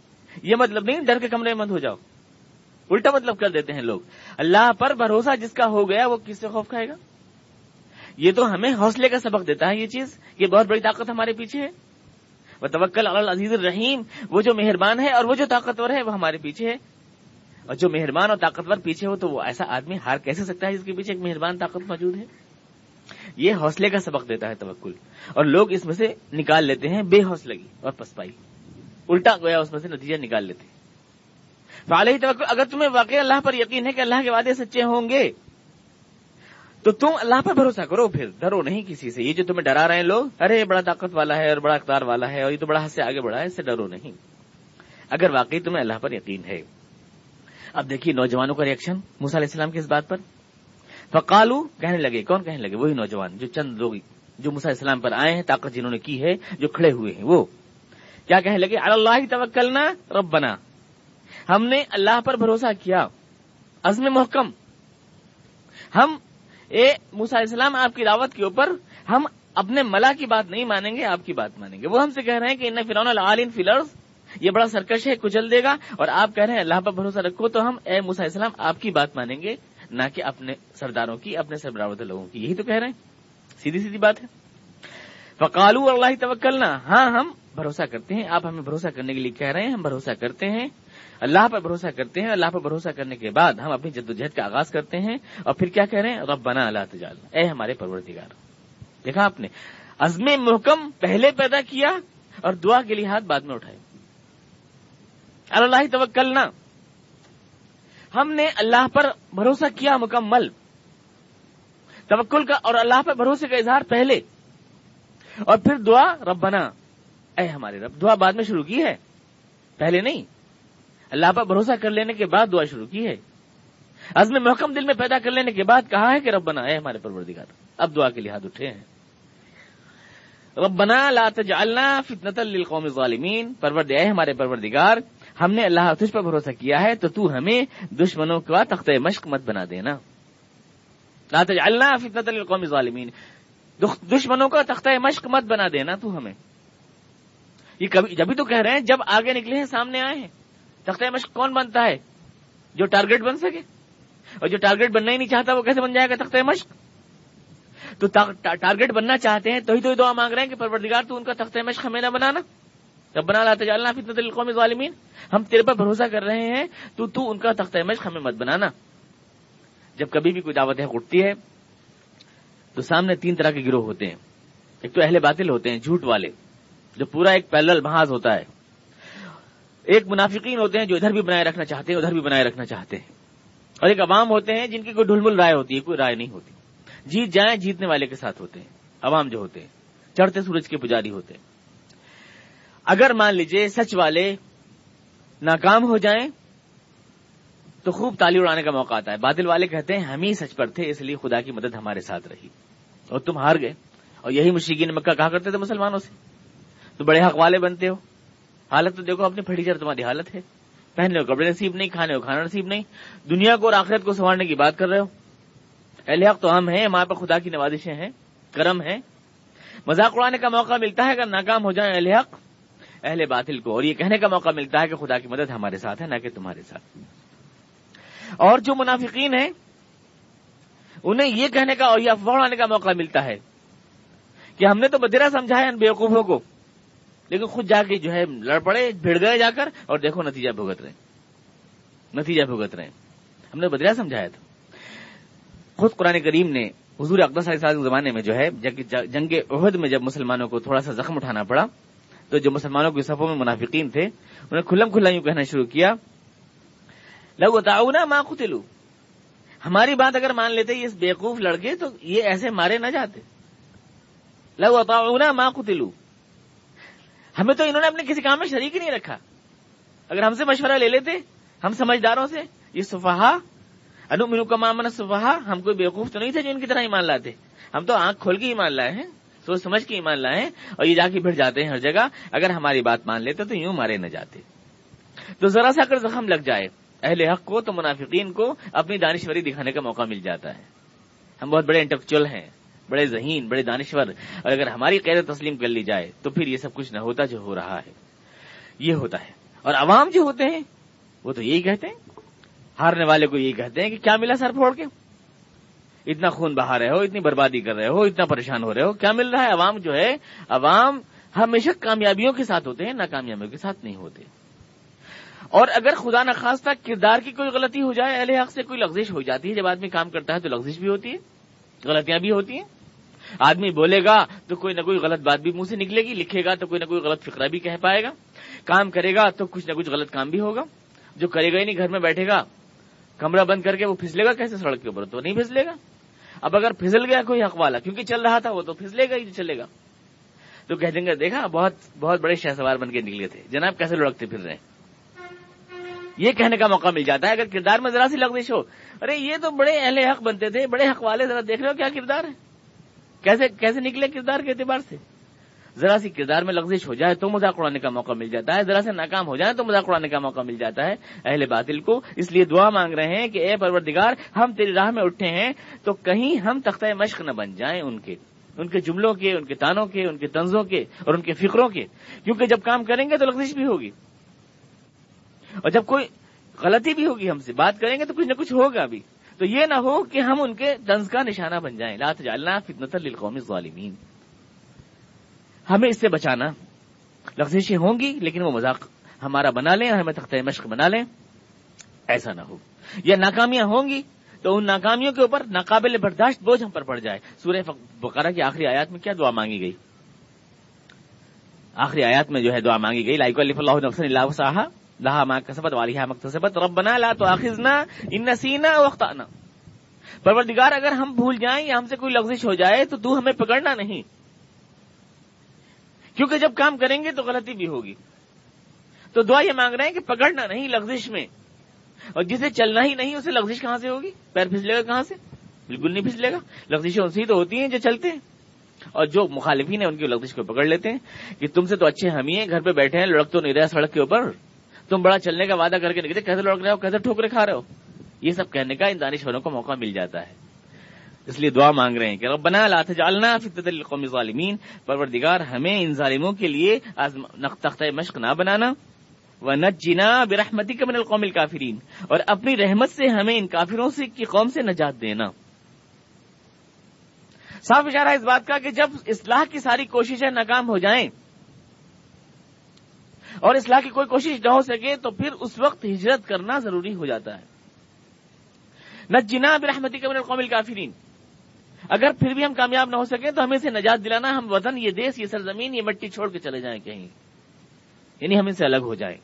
یہ مطلب نہیں، ڈر کے کمرے مند ہو جاؤ۔ الٹا مطلب کر دیتے ہیں لوگ۔ اللہ پر بھروسہ جس کا ہو گیا وہ کس سے خوف کھائے گا؟ یہ تو ہمیں حوصلے کا سبق دیتا ہے یہ چیز یہ بہت بڑی طاقت ہمارے پیچھے ہے۔ وہ توکل عزیز الرحیم وہ جو مہربان ہے اور وہ جو طاقتور ہے وہ ہمارے پیچھے ہے۔ اور جو مہربان اور طاقتور پیچھے ہو تو وہ ایسا آدمی ہار کیسے سکتا ہے جس کے پیچھے ایک مہربان طاقت موجود ہے؟ یہ حوصلے کا سبق دیتا ہے توکل۔ اور لوگ اس میں سے نکال لیتے ہیں بے حوصلگی اور پسپائی۔ الٹا گویا اس میں سے نتیجہ نکال لیتے ہیں۔ توکل، اگر تمہیں واقعی اللہ پر یقین ہے کہ اللہ کے وعدے سچے ہوں گے، تو تم اللہ پر بھروسہ کرو، پھر ڈرو نہیں کسی سے۔ یہ جو تمہیں ڈرا رہے ہیں لوگ، ارے بڑا طاقت والا ہے اور بڑا اختار والا ہے اور یہ تو بڑا حد سے آگے بڑھا ہے، اس سے ڈرو نہیں۔ اگر واقعی تمہیں اللہ پر یقین ہے۔ اب دیکھیے نوجوانوں کا ریئیکشن موسا علیہ السلام کی اس بات پر۔ فقالو کہنے لگے، کون کہنے لگے؟ وہی نوجوان جو چند لوگ، جو موسا السلام پر آئے ہیں، طاقت جنہوں نے کی ہے، جو کھڑے ہوئے ہیں، وہ۔ کیا کہنے لگے؟ اللہ توکلنا ربنا۔ ہم نے اللہ پر بھروسہ کیا۔ عزم محکم۔ ہم، اے موسا السلام، آپ کی دعوت کے اوپر ہم اپنے ملا کی بات نہیں مانیں گے، آپ کی بات مانیں گے۔ وہ ہم سے کہہ رہے ہیں کہ ان فرون العالین فلرز یہ بڑا سرکش ہے، کچل دے گا۔ اور آپ کہہ رہے ہیں اللہ پر بھروسہ رکھو تو ہم، اے موسا السلام، آپ کی بات مانیں گے، نہ کہ اپنے سرداروں کی، اپنے سربراہ لوگوں کی۔ یہی تو کہہ رہے ہیں۔ سیدھی سیدھی بات ہے۔ فقالو اللہ توکلنا۔ ہاں ہم بھروسہ کرتے ہیں۔ آپ ہمیں بھروسہ کرنے کے لیے کہہ رہے ہیں، ہم بھروسہ کرتے ہیں۔ اللہ پر بھروسہ کرتے ہیں، اللہ پر بھروسہ کرنے کے بعد ہم اپنی جدوجہد کا آغاز کرتے ہیں۔ اور پھر کیا کہہ رہے ہیں؟ رب بنا اللہ تجال اے ہمارے پروردگار۔ دیکھا آپ نے، عزم محکم پہلے پیدا کیا اور دعا کے لیے ہاتھ بعد میں اٹھائے۔ اللہ توکلنا۔ ہم نے اللہ پر بھروسہ کیا مکمل۔ توکل کا اور اللہ پر بھروسے کا اظہار پہلے۔ اور پھر دعا ربنا۔ اے ہمارے رب، دعا بعد میں شروع کی ہے؟ پہلے نہیں۔ اللہ پر بھروسہ کر لینے کے بعد دعا شروع کی ہے۔ عزم محکم دل میں پیدا کر لینے کے بعد کہا ہے کہ رب بنا اے ہمارے پروردگار، اب دعا کے لیے ہاتھ اٹھے ہیں۔ ربنا لا تجعلنا فتنة للقوم الظالمین۔ پرورد اے ہمارے پروردگار، ہم نے اللہ تجھ پر بھروسہ کیا ہے تو تو ہمیں دشمنوں کا تخت مشق مت بنا دینا۔ لا تجعلنا فتنة للقوم الظالمین۔ دشمنوں کا تختہ مشق مت بنا دینا تو ہمیں۔ یہ کبھی جبھی تو کہہ رہے ہیں، جب آگے نکلے ہیں، سامنے آئے ہیں۔ تختہ مشق کون بنتا ہے؟ جو ٹارگیٹ بن سکے۔ اور جو ٹارگیٹ بننا ہی نہیں چاہتا، وہ کیسے بن جائے گا تختہ مشق؟ تو ٹارگیٹ بننا چاہتے ہیں، تو ہی تو دعا مانگ رہے ہیں کہ پروردگار، تو ان کا تختہ مشق ہمیں نہ بنانا۔ جب بنا لاتے جالنا فتنت القوم ظالمین ہم تیرے پر بھروسہ کر رہے ہیں، تو تو ان کا تختہ مشق ہمیں مت بنانا۔ جب کبھی بھی کوئی دعوت حق اٹھتی ہے، تو سامنے تین طرح کے گروہ ہوتے ہیں۔ ایک تو اہل باطل ہوتے ہیں، جھوٹ والے۔ جو پورا ایک پیلل محاذ ہوتا ہے۔ ایک منافقین ہوتے ہیں جو ادھر بھی بنائے رکھنا چاہتے ہیں، ادھر بھی بنائے رکھنا چاہتے ہیں۔ اور ایک عوام ہوتے ہیں جن کی کوئی ڈھلمل رائے ہوتی ہے، کوئی رائے نہیں ہوتی۔ جیت جائیں، جیتنے والے کے ساتھ ہوتے ہیں۔ عوام جو ہوتے ہیں، چڑھتے سورج کے پجاری ہوتے ہیں۔ اگر مان لیجیے سچ والے ناکام ہو جائیں، تو خوب تالی اڑانے کا موقع آتا ہے۔ بادل والے کہتے ہیں، ہم ہی سچ پر تھے، اس لیے خدا کی مدد ہمارے ساتھ رہی۔ اور تم ہار گئے۔ اور یہی مشرقین مکہ کہا کرتے تھے مسلمانوں سے۔ تو بڑے حق والے بنتے ہو؟ حالت تو دیکھو اپنی پھڑی چر تمہاری حالت ہے۔ پہننے کو کپڑے نصیب نہیں، کھانے کو کھانا نصیب نہیں۔ دنیا کو اور آخرت کو سنوارنے کی بات کر رہے ہو۔ اہل حق تو ہم ہیں، ہمارے پر خدا کی نوازشیں ہیں، کرم ہے مذاق اڑانے کا موقع ملتا ہے اگر ناکام ہو جائیں اہل حق۔ اہل باطل کو اور یہ کہنے کا موقع ملتا ہے کہ خدا کی مدد ہمارے ساتھ ہے، نہ کہ تمہارے ساتھ۔ اور جو منافقین ہیں، انہیں یہ کہنے کا اور یہ افواہ اڑانے کا موقع ملتا ہے کہ ہم نے تو بدیرا سمجھا ہے ان بیوقوفوں کو۔ لیکن خود جا کے جو ہے لڑ پڑے، بھیڑ گئے جا کر اور دیکھو نتیجہ بھگت رہے نتیجہ بھگت رہے ہم نے بدریا سمجھایا تھا۔ خود قرآن کریم نے حضور اقدس علیہ کے زمانے میں جو ہے، جنگ عہد میں جب مسلمانوں کو تھوڑا سا زخم اٹھانا پڑا، تو جو مسلمانوں کے صفوں میں منافقین تھے انہیں کھلم کھلا یوں کہنا شروع کیا۔ لگو تعاون ماں قتلو ہماری بات اگر مان لیتے یہ بیوقوف لڑکے، تو یہ ایسے مارے نہ جاتے۔ لگو تعاون ماں قتلو ہمیں تو انہوں نے اپنے کسی کام میں شریک ہی نہیں رکھا۔ اگر ہم سے مشورہ لے لیتے، ہم سمجھداروں سے، یہ صفحا انو منو کا مامن صفحا ہم کوئی بیوقوف تو نہیں تھے جو ان کی طرح ایمان لاتے۔ ہم تو آنکھ کھول کے ایمان لائے ہیں، سوچ سمجھ کے ایمان لائے ہیں اور یہ جا کے بھیڑ جاتے ہیں ہر جگہ۔ اگر ہماری بات مان لیتے تو یوں مارے نہ جاتے۔ تو ذرا سا اگر زخم لگ جائے، اہل حق کو تو منافقین کو اپنی دانشوری دکھانے کا موقع مل جاتا ہے۔ ہم بہت بڑے انٹلیکچل ہیں۔ بڑے ذہین، بڑے دانشور اور اگر ہماری قید تسلیم کر لی جائے تو پھر یہ سب کچھ نہ ہوتا جو ہو رہا ہے۔ یہ ہوتا ہے۔ اور عوام جو ہوتے ہیں، وہ تو یہی کہتے ہیں۔ ہارنے والے کو یہی کہتے ہیں کہ کیا ملا سر پھوڑ کے؟ اتنا خون بہا رہے ہو، اتنی بربادی کر رہے ہو، اتنا پریشان ہو رہے ہو، کیا مل رہا ہے؟ عوام جو ہے، عوام ہمیشہ کامیابیوں کے ساتھ ہوتے ہیں، ناکامیابیوں کے ساتھ نہیں ہوتے۔ اور اگر خدا نخواستہ کردار کی کوئی غلطی ہو جائے، اہل حق سے کوئی لغزش ہو جاتی ہے، جب آدمی کام کرتا ہے تو لغزش بھی ہوتی ہے۔ غلطیاں بھی ہوتی ہیں۔ آدمی بولے گا تو کوئی نہ کوئی غلط بات بھی منہ سے نکلے گی، لکھے گا تو کوئی نہ کوئی غلط فکرہ بھی کہہ پائے گا۔ کام کرے گا تو کچھ نہ کچھ غلط کام بھی ہوگا۔ جو کرے گا ہی نہیں، گھر میں بیٹھے گا، کمرہ بند کر کے وہ پھسلے گا کیسے سڑک کے اوپر؟ تو نہیں پھسلے گا۔ اب اگر پھسل گیا کوئی حق والا، کیونکہ چل رہا تھا وہ تو پھسلے گا ہی چلے گا۔ تو کہہ دیں گے، دیکھا، بہت بہت بڑے شہ سوار بن کے نکلے تھے۔ جناب کیسے لڑکتے پھر رہے؟ ہیں یہ کہنے کا موقع مل جاتا ہے اگر کردار میں ذرا سی لغزش ہو۔ ارے، یہ تو بڑے اہل حق بنتے تھے، بڑے حق والے، ذرا دیکھ رہے ہو کیا کردار ہے؟ کیسے کیسے نکلے کردار کے اعتبار سے؟ ذرا سی کردار میں لغزش ہو جائے تو مذاق اڑانے کا موقع مل جاتا ہے، ذرا سے ناکام ہو جائے تو مذاق اڑانے کا موقع مل جاتا ہے۔ اہل باطل کو اس لیے دعا مانگ رہے ہیں کہ اے پروردگار، ہم تیری راہ میں اٹھے ہیں تو کہیں ہم تختہ مشق نہ بن جائیں ان کے ان کے جملوں کے، ان کے تانوں کے، ان کے تنزوں کے اور ان کے فکروں کے۔ کیونکہ جب کام کریں گے تو لغزش بھی ہوگی۔ اور جب کوئی غلطی بھی ہوگی ہم سے، بات کریں گے تو کچھ نہ کچھ ہوگا بھی۔ تو یہ نہ ہو کہ ہم ان کے طنز کا نشانہ بن جائیں۔ لات جالنا فتنت للقوم الظالمین۔ ہمیں اس سے بچانا لفزشیں ہوں گی، لیکن وہ مذاق ہمارا بنا لیں اور ہمیں تختہ مشق بنا لیں۔ ایسا نہ ہو۔ یا ناکامیاں ہوں گی تو ان ناکامیوں کے اوپر ناقابل برداشت بوجھ ہم پر پڑ جائے۔ سورہ بقرہ کی آخری آیات میں کیا دعا مانگی گئی؟ آخری آیات میں جو ہے دعا مانگی گئی لائک اللہ نفسن لہا ما کسبت والیہ مکتسبت ربنا لا تؤاخذنا ان نسینا واخطانا پروردگار، اگر ہم بھول جائیں یا ہم سے کوئی لغزش ہو جائے، تو تو ہمیں پکڑنا نہیں۔ کیونکہ جب کام کریں گے تو غلطی بھی ہوگی۔ تو دعا یہ مانگ رہے ہیں کہ پکڑنا نہیں لغزش میں۔ اور جسے چلنا ہی نہیں، اسے لغزش کہاں سے ہوگی؟ پیر پھسلے گا کہاں سے؟ بالکل نہیں پھسلے گا۔ لغزشیں اسی تو ہوتی ہیں جو چلتے ہیں۔ اور جو مخالفین ہیں، ان کی لغزش کو پکڑ لیتے ہیں۔ کہ تم سے تو اچھے ہم ہی ہیں، گھر پہ بیٹھے ہیں لڑک تو نہیں رہا سڑک کے اوپر۔ تم بڑا چلنے کا وعدہ کر کے نکلتے کیسے لڑک رہے ہو، کیسے ٹھوکرے کھا رہے ہو؟ یہ سب کہنے کا ان دانشوروں کو موقع مل جاتا ہے۔ اس لیے دعا مانگ رہے ہیں کہ ربنا لا تجعلنا فتنة للقوم الظالمین۔ پروردگار، ہمیں ان ظالموں کے لیے تختہ مشق نہ بنانا۔ ونجنا برحمتک من القوم الکافرین اور اپنی رحمت سے ہمیں ان کافروں سے کی قوم سے نجات دینا۔ صاف اشارہ اس بات کا کہ جب اصلاح کی ساری کوششیں ناکام ہو جائیں اور اصلاح کی کوئی کوشش نہ ہو سکے تو پھر اس وقت ہجرت کرنا ضروری ہو جاتا ہے۔ نہ برحمتی کا القوم الکافرین اگر پھر بھی ہم کامیاب نہ ہو سکیں تو ہمیں سے نجات دلانا، ہم وطن، یہ دیش یہ سرزمین، یہ مٹی چھوڑ کے چلے جائیں کہیں۔ یعنی ہم ان سے الگ ہو جائیں۔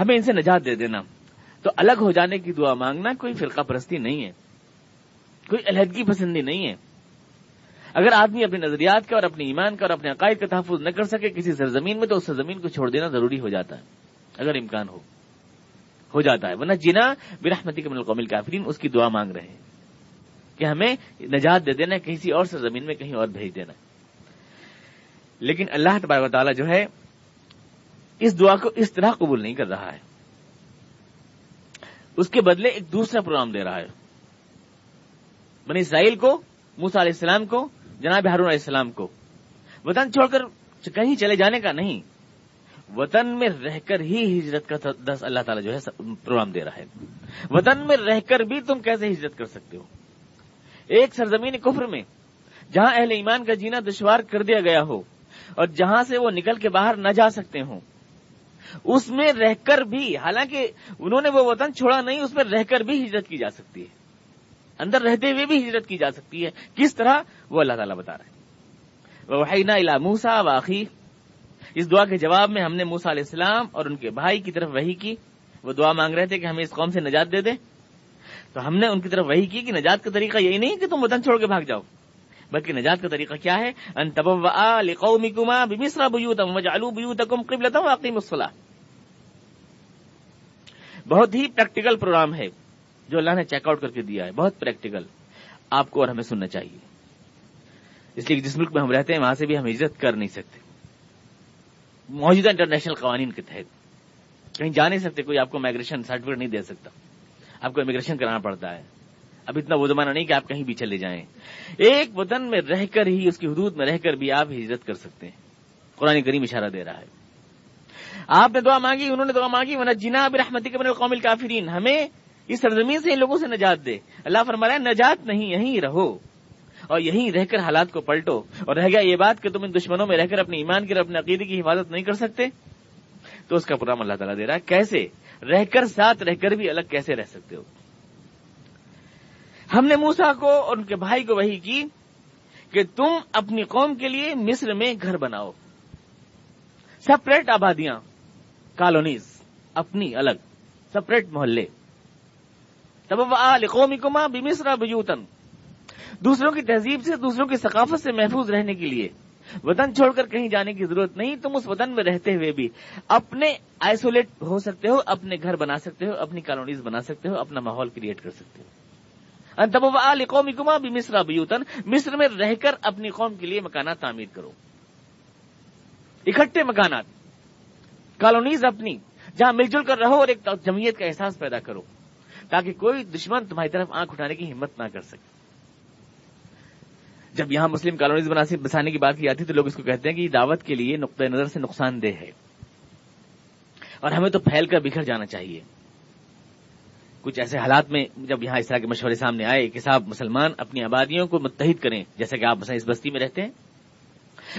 ہمیں ان سے نجات دے دینا۔ تو الگ ہو جانے کی دعا مانگنا کوئی فرقہ پرستی نہیں ہے۔ کوئی علیحدگی پسندی نہیں ہے۔ اگر آدمی اپنے نظریات کا اور اپنے ایمان کا اور اپنے عقائد کا تحفظ نہ کر سکے کسی سرزمین میں، تو اس سرزمین کو چھوڑ دینا ضروری ہو جاتا ہے، اگر امکان ہو۔ ہو جاتا ہے۔ ورنہ جنا برحمتی کمل قومل کافرین اس کی دعا مانگ رہے ہیں کہ ہمیں نجات دے دینا، کسی اور سرزمین میں کہیں اور بھیج دینا۔ لیکن اللہ تبارک و تعالیٰ جو ہے، اس دعا کو اس طرح قبول نہیں کر رہا ہے۔ اس کے بدلے ایک دوسرا پروگرام دے رہا ہے۔ بنی اسرائیل کو موسا علیہ السلام کو جناب ہارون علیہ السلام کو۔ وطن چھوڑ کر کہیں چلے جانے کا نہیں۔ وطن میں رہ کر ہی ہجرت کا دس اللہ تعالیٰ جو ہے پروگرام دے رہا ہے۔ وطن میں رہ کر بھی تم کیسے ہجرت کر سکتے ہو؟ ایک سرزمین کفر میں جہاں اہل ایمان کا جینا دشوار کر دیا گیا ہو اور جہاں سے وہ نکل کے باہر نہ جا سکتے ہوں، اس میں رہ کر بھی، حالانکہ انہوں نے وہ وطن چھوڑا نہیں، اس میں رہ کر بھی ہجرت کی جا سکتی ہے۔ اندر رہتے ہوئے بھی ہجرت کی جا سکتی ہے۔ کس طرح؟ وہ اللہ تعالیٰ بتا رہے ہیں۔ الا موسا واقعی اس دعا کے جواب میں ہم نے موسا علیہ السلام اور ان کے بھائی کی طرف وہی کی۔ وہ دعا مانگ رہے تھے کہ ہمیں اس قوم سے نجات دے دیں تو ہم نے ان کی طرف وہی کی کہ نجات کا طریقہ یہی نہیں کہ تم وطن چھوڑ کے بھاگ جاؤ، بلکہ نجات کا طریقہ کیا ہے؟ ان بہت ہی پریکٹیکل پروگرام ہے۔ جو اللہ نے چیک آؤٹ کر کے دیا ہے، بہت پریکٹیکل آپ کو اور ہمیں سننا چاہیے۔ اس لیے جس ملک میں ہم رہتے ہیں، وہاں سے بھی ہم ہجرت کر نہیں سکتے۔ موجودہ انٹرنیشنل قوانین کے تحت۔ کہیں جا نہیں سکتے، کوئی آپ کو مائگریشن سرٹیفکیٹ نہیں دے سکتا۔ آپ کو امیگریشن کرانا پڑتا ہے۔ اب اتنا وہ زمانہ نہیں کہ آپ کہیں بھی چلے جائیں۔ ایک وطن میں رہ کر ہی، اس کی حدود میں رہ کر بھی آپ ہجرت کر سکتے ہیں۔ قرآن کریم اشارہ دے رہا ہے۔ آپ نے دعا مانگی، انہوں نے دعا مانگی ورنہ جنا برحمتی کے قوم الکافرین ہمیں اس سرزمین سے ان لوگوں سے نجات دے۔ اللہ فرما رہا ہے نجات نہیں، یہیں رہو۔ اور یہیں رہ کر حالات کو پلٹو۔ اور رہ گیا یہ بات کہ تم ان دشمنوں میں رہ کر اپنے ایمان کی اور اپنے عقیدے کی حفاظت نہیں کر سکتے۔ تو اس کا پروگرام اللہ تعالیٰ دے رہا ہے۔ کیسے؟ رہ کر ساتھ رہ کر بھی الگ کیسے رہ سکتے ہو؟ ہم نے موسا کو اور ان کے بھائی کو وہی کی کہ تم اپنی قوم کے لیے مصر میں گھر بناؤ۔ سپریٹ آبادیاں، کالونیز، اپنی الگ، سپریٹ محلے۔ تب قومی کما دوسروں کی تہذیب سے، دوسروں کی ثقافت سے محفوظ رہنے کے لیے۔ وطن چھوڑ کر کہیں جانے کی ضرورت نہیں، تم اس وطن میں رہتے ہوئے بھی اپنے آئسولیٹ ہو سکتے ہو، اپنے گھر بنا سکتے ہو، اپنی کالونیز بنا سکتے ہو، اپنا ماحول کریٹ کر سکتے ہو۔ قومی کما بھی مصر ابیوتن مصر میں رہ کر اپنی قوم کے لیے مکانات تعمیر کرو۔ اکٹھے مکانات۔ کالونیز اپنی، جہاں مل جل کر رہو اور ایک جمعیت کا احساس پیدا کرو۔ تاکہ کوئی دشمن تمہاری طرف آنکھ اٹھانے کی ہمت نہ کر سکے۔ جب یہاں مسلم کالونیز بسانے کی بات کی جاتی تو لوگ اس کو کہتے ہیں کہ یہ دعوت کے لیے نقطۂ نظر سے نقصان دہ ہے۔ اور ہمیں تو پھیل کر بکھر جانا چاہیے۔ کچھ ایسے حالات میں جب یہاں اس طرح کے مشورے سامنے آئے کہ صاحب مسلمان اپنی آبادیوں کو متحد کریں جیسے کہ آپ مثلا اس بستی میں رہتے ہیں۔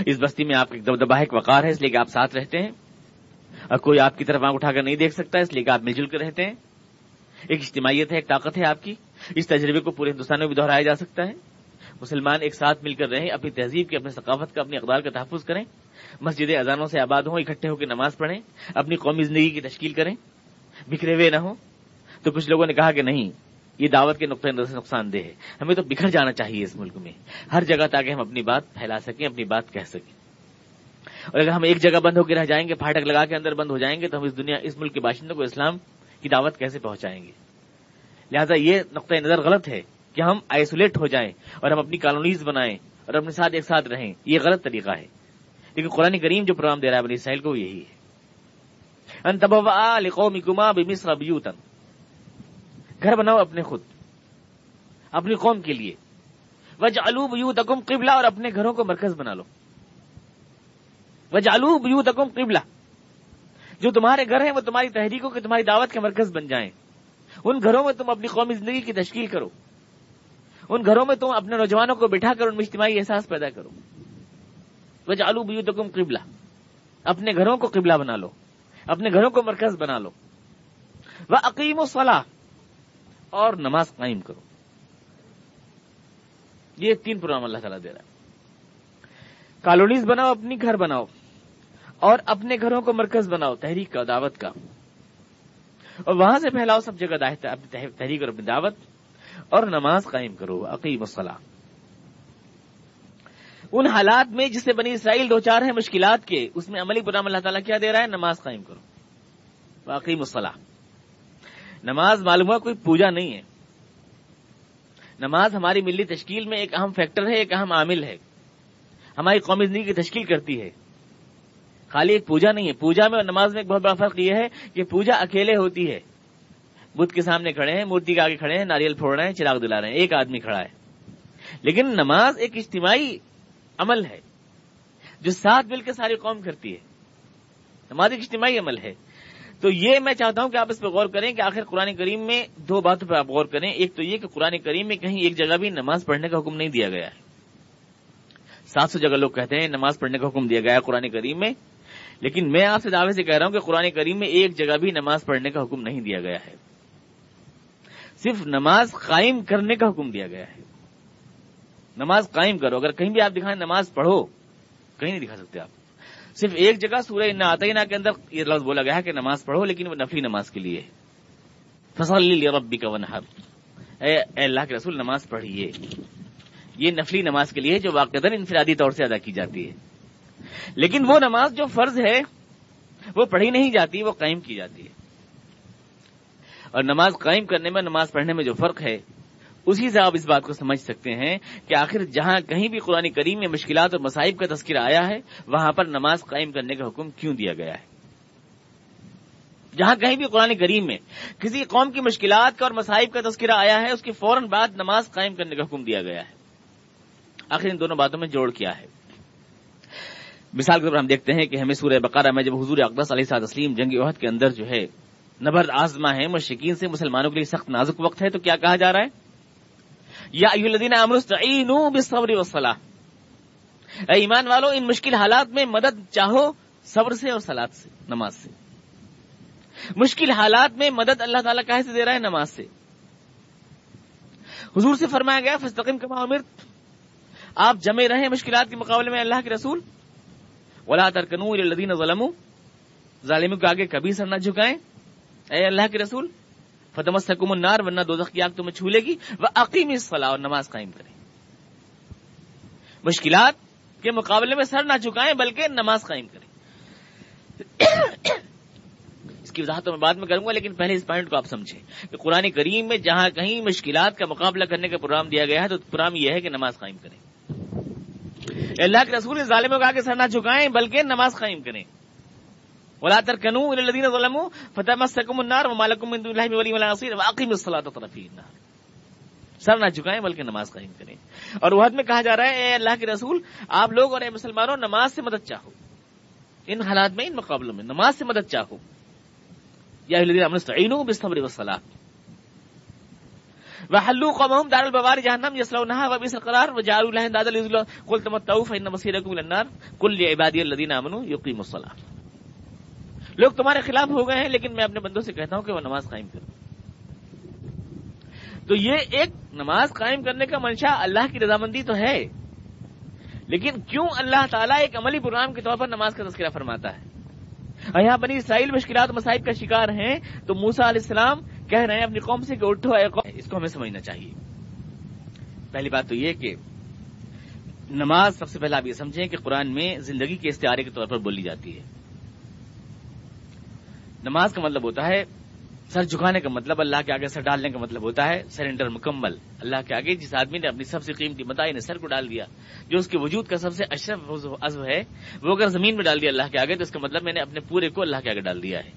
اس بستی میں آپ ایک دبدبا ایک وقار ہے، اس لیے کہ آپ ساتھ رہتے ہیں۔ اور کوئی آپ کی طرف آنکھ اٹھا کر نہیں دیکھ سکتا، اس لیے کہ آپ مل جل کر رہتے ہیں۔ ایک اجتماعیت ہے، ایک طاقت ہے آپ کی۔ اس تجربے کو پورے ہندوستان میں بھی دہرایا جا سکتا ہے۔ مسلمان ایک ساتھ مل کر رہیں، اپنی تہذیب کے اپنی ثقافت کا اپنی اقدار کا تحفظ کریں۔ مسجد اذانوں سے آباد ہوں، اکٹھے ہو کے نماز پڑھیں، اپنی قومی زندگی کی تشکیل کریں۔ بکھرے ہوئے نہ ہوں۔ تو کچھ لوگوں نے کہا کہ نہیں، یہ دعوت کے نقطۂ نظر سے نقصان دہ ہے۔ ہمیں تو بکھر جانا چاہیے اس ملک میں۔ ہر جگہ تاکہ ہم اپنی بات پھیلا سکیں، اپنی بات کہہ سکیں۔ اور اگر ہم ایک جگہ بند ہو کے رہ جائیں گے، پھاٹک لگا کے اندر بند ہو جائیں گے، تو ہم اس دنیا، اس ملک کے باشندوں کو اسلام کی دعوت کیسے پہنچائیں گے؟ لہٰذا یہ نقطۂ نظر غلط ہے کہ ہم آئسولیٹ ہو جائیں اور ہم اپنی کالونیز بنائیں اور اپنے ساتھ ایک ساتھ رہیں۔ یہ غلط طریقہ ہے۔ لیکن قرآن کریم جو پروگرام دے رہا ہے بنی اسرائیل کو یہی ہے۔ گھر بناؤ اپنے خود، اپنی قوم کے لیے۔ وج الوب قبلہ اور اپنے گھروں کو مرکز بنا لو۔ وج الوب تکم قبلہ۔ جو تمہارے گھر ہیں وہ تمہاری تحریکوں کے تمہاری دعوت کے مرکز بن جائیں۔ ان گھروں میں تم اپنی قومی زندگی کی تشکیل کرو۔ ان گھروں میں تم اپنے نوجوانوں کو بٹھا کر ان میں اجتماعی احساس پیدا کرو۔ وج الوب یو تکم قبلہ۔ اپنے گھروں کو قبلہ بنا لو۔ اپنے گھروں کو مرکز بنا لو۔ وہ عقیم و صلاح اور نماز قائم کرو۔ یہ تین پروگرام اللہ تعالیٰ دے رہا ہے۔ کالونیز بناؤ، اپنی گھر بناؤ۔ اور اپنے گھروں کو مرکز بناؤ، تحریک کا، دعوت کا۔ اور وہاں سے پھیلاؤ، سب جگہ تحریک اور اپنی دعوت۔ اور نماز قائم کرو عقیم الصلاح ان حالات میں جسے بنی اسرائیل دو چار ہیں مشکلات کے، اس میں عملی پرام اللہ تعالیٰ کیا دے رہا ہے؟ نماز قائم کرو۔ عقیم الصلاح نماز معلوم ہوا کوئی پوجا نہیں ہے۔ نماز ہماری ملی تشکیل میں ایک اہم فیکٹر ہے، ایک اہم عامل ہے۔ ہماری قومی زندگی کی تشکیل کرتی ہے۔ خالی ایک پوجا نہیں ہے۔ پوجا میں اور نماز میں ایک بہت بڑا فرق یہ ہے کہ پوجا اکیلے ہوتی ہے۔ بدھ کے سامنے کھڑے ہیں، مورتی کے آگے کھڑے ہیں، ناریل پھوڑ رہے ہیں، چراغ دلا رہے ہیں، ایک آدمی کھڑا ہے۔ لیکن نماز ایک اجتماعی عمل ہے، جو ساتھ مل کے ساری قوم کرتی ہے۔ نماز ایک اجتماعی عمل ہے۔ تو یہ میں چاہتا ہوں کہ آپ اس پہ غور کریں کہ آخر قرآن کریم میں دو باتوں پہ آپ غور کریں۔ ایک تو یہ کہ قرآن کریم میں کہیں ایک جگہ بھی نماز پڑھنے کا حکم نہیں دیا گیا ہے۔ سات سو جگہ لوگ کہتے ہیں نماز پڑھنے کا حکم دیا گیا ہے قرآن کریم میں۔ لیکن میں آپ سے دعوے سے کہہ رہا ہوں کہ قرآن کریم میں ایک جگہ بھی نماز پڑھنے کا حکم نہیں دیا گیا ہے۔ صرف نماز قائم کرنے کا حکم دیا گیا ہے۔ نماز قائم کرو۔ اگر کہیں بھی آپ دکھائیں نماز پڑھو، کہیں نہیں دکھا سکتے آپ۔ صرف ایک جگہ سورہ نہ آتا ہی نہ کے اندر یہ لفظ بولا گیا ہے کہ نماز پڑھو، لیکن وہ نفلی نماز کے لیے۔ فصل ربی کا ونہر اے اللہ کے رسول، نماز پڑھیے۔ یہ نفلی نماز کے لیے جو واقع انفرادی طور سے ادا کی جاتی ہے۔ لیکن وہ نماز جو فرض ہے، وہ پڑھی نہیں جاتی، وہ قائم کی جاتی ہے۔ اور نماز قائم کرنے میں، نماز پڑھنے میں جو فرق ہے، اسی سے آپ اس بات کو سمجھ سکتے ہیں کہ آخر جہاں کہیں بھی قرآن کریم میں مشکلات اور مصائب کا تذکرہ آیا ہے، وہاں پر نماز قائم کرنے کا حکم کیوں دیا گیا ہے؟ جہاں کہیں بھی قرآن کریم میں کسی قوم کی مشکلات کا اور مصائب کا تذکرہ آیا ہے، اس کے فوراً بعد نماز قائم کرنے کا حکم دیا گیا ہے۔ آخر ان دونوں باتوں میں جوڑ کیا ہے۔ مثال کے طور پر ہم دیکھتے ہیں کہ ہمیں سورہ بقارہ میں جب حضور اقدس علیہ صاحب تسلیم جنگ عہد کے اندر جو ہے نبرد آزما ہے مشکین سے مسلمانوں کے لیے سخت نازک وقت ہے، تو کیا کہا جا رہا ہے؟ یا اے ایمان والو، ان مشکل حالات میں مدد چاہو صبر سے اور سلاد سے، نماز سے۔ مشکل حالات میں مدد اللہ تعالیٰ کا سے دے رہا ہے نماز سے۔ حضور سے فرمایا گیا فستقم کما امرت۔ آپ جمے رہے مشکلات کے مقابلے میں اللہ کے رسول۔ ولا ترکنو الدین ظلم ظالم کو آگے کبھی سر نہ جھکائیں۔ اے اللہ کے رسول فتم سکم النار ورنہ دو کی آگ تمہیں چھولے گی۔ وہ عقیم اس فلاح اور نماز قائم کرے مشکلات کے مقابلے میں سر نہ چکائیں بلکہ نماز قائم کریں۔ اس کی وضاحت میں بعد میں کروں گا، لیکن پہلے اس پوائنٹ کو آپ سمجھیں۔ کہ قرآن کریم میں جہاں کہیں مشکلات کا مقابلہ کرنے کا پروگرام دیا گیا ہے، تو پروگرام یہ ہے کہ نماز قائم کریں۔ اللہ کے رسول ظالموں کا سر نہ چکائیں بلکہ نماز قائم کریں۔ ولا تركنوا الى الذين ظلموا فتمسكم النار وما لكم من دون الله من ولي ولا نصير واقيموا الصلاه طرفي النار سر نہ جھکائیں، بلکہ نماز قائم کریں۔ اور وحد میں کہا جا رہا ہے، اے اللہ کے رسول، آپ لوگ اور اے مسلمانوں، نماز سے مدد چاہو۔ ان حالات میں، ان مقابلوں میں، نماز سے مدد چاہو۔ یا الذين امنوا استعينوا بالصبر والصلاه وحلوا قومهم دار البوار جهنم يصلونها وبئس القرار وجعلوا لها اندادا ليذلوا قل تمتعوا فان مصيركم الى النار. قل لعبادي الذين امنوا يقيموا الصلاه لوگ تمہارے خلاف ہو گئے ہیں، لیکن میں اپنے بندوں سے کہتا ہوں کہ وہ نماز قائم کرو. تو یہ ایک نماز قائم کرنے کا منشا اللہ کی رضامندی تو ہے، لیکن کیوں اللہ تعالیٰ ایک عملی پروگرام کے طور پر نماز کا تذکرہ فرماتا ہے؟ اور یہاں بنی اسرائیل مشکلات مسائب کا شکار ہیں، تو موسا علیہ السلام کہہ رہے ہیں، اپنی قوم سے کہ اٹھو، اے قوم۔ اس کو ہمیں سمجھنا چاہیے۔ پہلی بات تو یہ کہ نماز سب سے پہلے آپ یہ سمجھیں کہ قرآن میں زندگی کے استعارے کے طور پر بولی جاتی ہے۔ نماز کا مطلب ہوتا ہے سر جھکانے کا مطلب اللہ کے آگے سر ڈالنے کا مطلب ہوتا ہے، سرینڈر مکمل۔ اللہ کے آگے جس آدمی نے اپنی سب سے قیمتی متائی یعنی نے سر کو ڈال دیا، جو اس کے وجود کا سب سے اشرف عزو ہے، وہ اگر زمین میں ڈال دیا اللہ کے آگے، تو اس کا مطلب میں نے اپنے پورے کو اللہ کے آگے ڈال دیا ہے۔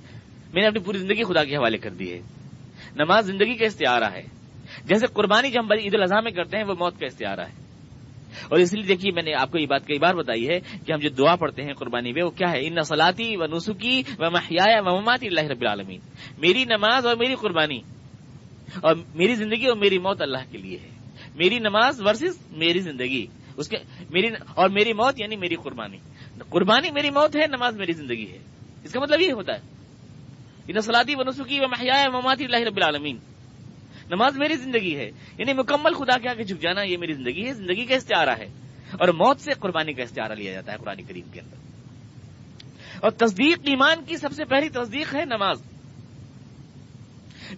میں نے اپنی پوری زندگی خدا کے حوالے کر دی ہے۔ نماز زندگی کا استعارہ ہے۔ جیسے قربانی جو ہم عید الاضحیٰ میں کرتے ہیں، وہ موت کا استعارہ ہے۔ اور اس لیے دیکھیے، میں نے آپ کو یہ بات کئی بار بتائی ہے کہ ہم جو دعا پڑھتے ہیں قربانی میں، وہ کیا ہے؟ ان نسلاتی و نسخی و محیا و مماتی اللہ رب العالمین میری نماز اور میری قربانی۔ اور میری زندگی اور میری موت اللہ کے لیے ہے۔ میری نماز ورسز میری زندگی۔ اس کے میری اور میری موت یعنی میری قربانی۔ قربانی میری موت ہے، نماز میری زندگی ہے۔ اس کا مطلب یہ ہوتا ہے ان سلاتی و نسخی و محیا مماتی اللہ رب العالمین۔ نماز میری زندگی ہے۔ یعنی مکمل خدا کے آگے جھک جانا یہ میری زندگی ہے۔ زندگی کا استعارہ ہے۔ اور موت سے قربانی کا استعارہ لیا جاتا ہے قرآن کریم کے اندر۔ اور تصدیق ایمان کی سب سے پہلی تصدیق ہے نماز۔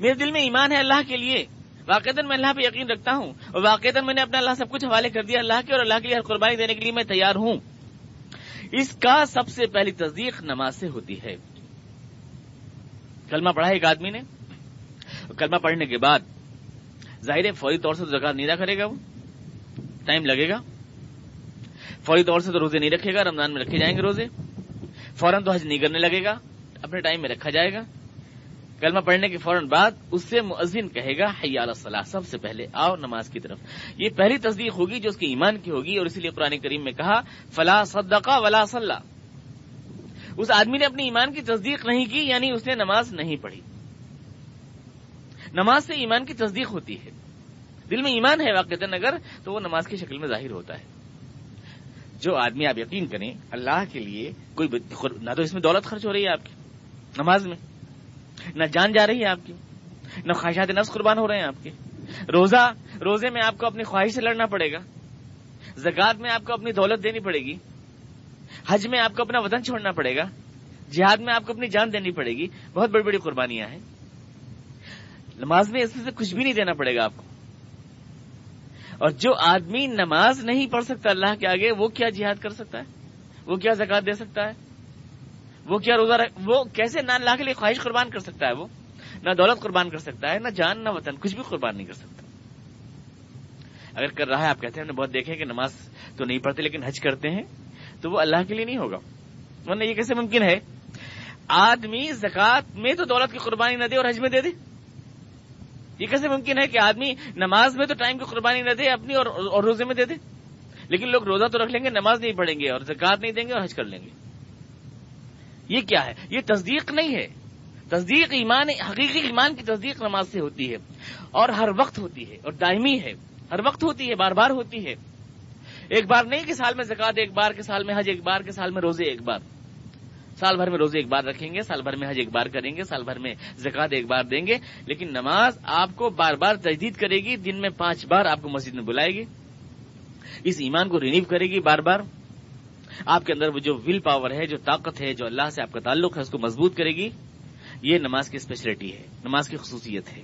میرے دل میں ایمان ہے اللہ کے لیے۔ واقع میں اللہ پہ یقین رکھتا ہوں۔ اور واقع میں نے اپنا اللہ سب کچھ حوالے کر دیا اللہ کے اور اللہ کے لیے قربانی دینے کے لیے میں تیار ہوں۔ اس کا سب سے پہلی تصدیق نماز سے ہوتی ہے۔ کلمہ پڑھا ایک آدمی نے کلمہ پڑھنے کے بعد ظاہر ہے فوری طور سے تو زکات نہیں ادا کرے گا وہ، ٹائم لگے گا۔ فوری طور سے تو روزے نہیں رکھے گا، رمضان میں رکھے جائیں گے روزے۔ فوراً تو حج نہیں کرنے لگے گا، اپنے ٹائم میں رکھا جائے گا۔ کلمہ پڑھنے کے فوراً بعد اس سے مؤذن کہے گا حیال صلاح سب سے پہلے آؤ نماز کی طرف۔ یہ پہلی تصدیق ہوگی جو اس کے ایمان کی ہوگی، اور اسی لیے قرآن کریم میں کہا فلاح صدقہ ولا صلاح اس آدمی نے اپنی ایمان کی تصدیق نہیں کی یعنی اس نے نماز نہیں پڑھی۔ نماز سے ایمان کی تصدیق ہوتی ہے۔ دل میں ایمان ہے واقع اگر تو وہ نماز کی شکل میں ظاہر ہوتا ہے۔ جو آدمی آپ یقین کریں، اللہ کے لیے کوئی نہ تو اس میں دولت خرچ ہو رہی ہے آپ کی، نماز میں۔ نہ جان جا رہی ہے آپ کی، نہ خواہشات نفس قربان ہو رہے ہیں آپ کے۔ روزہ، روزے میں آپ کو اپنی خواہش سے لڑنا پڑے گا۔ زکات میں آپ کو اپنی دولت دینی پڑے گی۔ حج میں آپ کو اپنا وطن چھوڑنا پڑے گا، جہاد میں آپ کو اپنی جان دینی پڑے گی، بہت بڑی بڑی قربانیاں ہیں۔ نماز میں اس میں سے کچھ بھی نہیں دینا پڑے گا آپ کو۔ اور جو آدمی نماز نہیں پڑھ سکتا اللہ کے آگے، وہ کیا جہاد کر سکتا ہے؟ وہ کیا زکات دے سکتا ہے؟ وہ کیا روزہ رکھ، وہ کیسے نہ اللہ کے لیے خواہش قربان کر سکتا ہے وہ؟ نہ دولت قربان کر سکتا ہے، نہ جان، نہ وطن، کچھ بھی قربان نہیں کر سکتا۔ اگر کر رہا ہے، آپ کہتے ہیں ہم نے بہت دیکھے کہ نماز تو نہیں پڑھتے لیکن حج کرتے ہیں۔ تو وہ اللہ کے لیے نہیں ہوگا۔ ورنہ یہ کیسے ممکن ہے؟ آدمی زکات میں تو دولت کی قربانی نہ دے اور حج میں دے دے۔ یہ کیسے ممکن ہے کہ آدمی نماز میں تو ٹائم کی قربانی نہ دے، اپنی اور روزے میں دے دے؟ لیکن لوگ روزہ تو رکھ لیں گے، نماز نہیں پڑھیں گے اور زکات نہیں دیں گے اور حج کر لیں گے۔ یہ کیا ہے؟ یہ تصدیق نہیں ہے۔ تصدیق ایمان، حقیقی ایمان کی تصدیق نماز سے ہوتی ہے اور ہر وقت ہوتی ہے اور دائمی ہے۔ ہر وقت ہوتی ہے، بار بار ہوتی ہے۔ ایک بار نہیں کہ سال میں زکات ایک بار کے سال میں، حج ایک بار کے سال میں، روزے ایک بار۔ سال بھر میں روزے ایک بار رکھیں گے، سال بھر میں حج ایک بار کریں گے، سال بھر میں زکات ایک بار دیں گے۔ لیکن نماز آپ کو بار بار تجدید کرے گی، دن میں پانچ بار آپ کو مسجد میں بلائے گی۔ اس ایمان کو رینیو کرے گی بار بار۔ آپ کے اندر وہ جو ول پاور ہے، جو طاقت ہے، جو اللہ سے آپ کا تعلق ہے، اس کو مضبوط کرے گی۔ یہ نماز کی اسپیشلٹی ہے، نماز کی خصوصیت ہے۔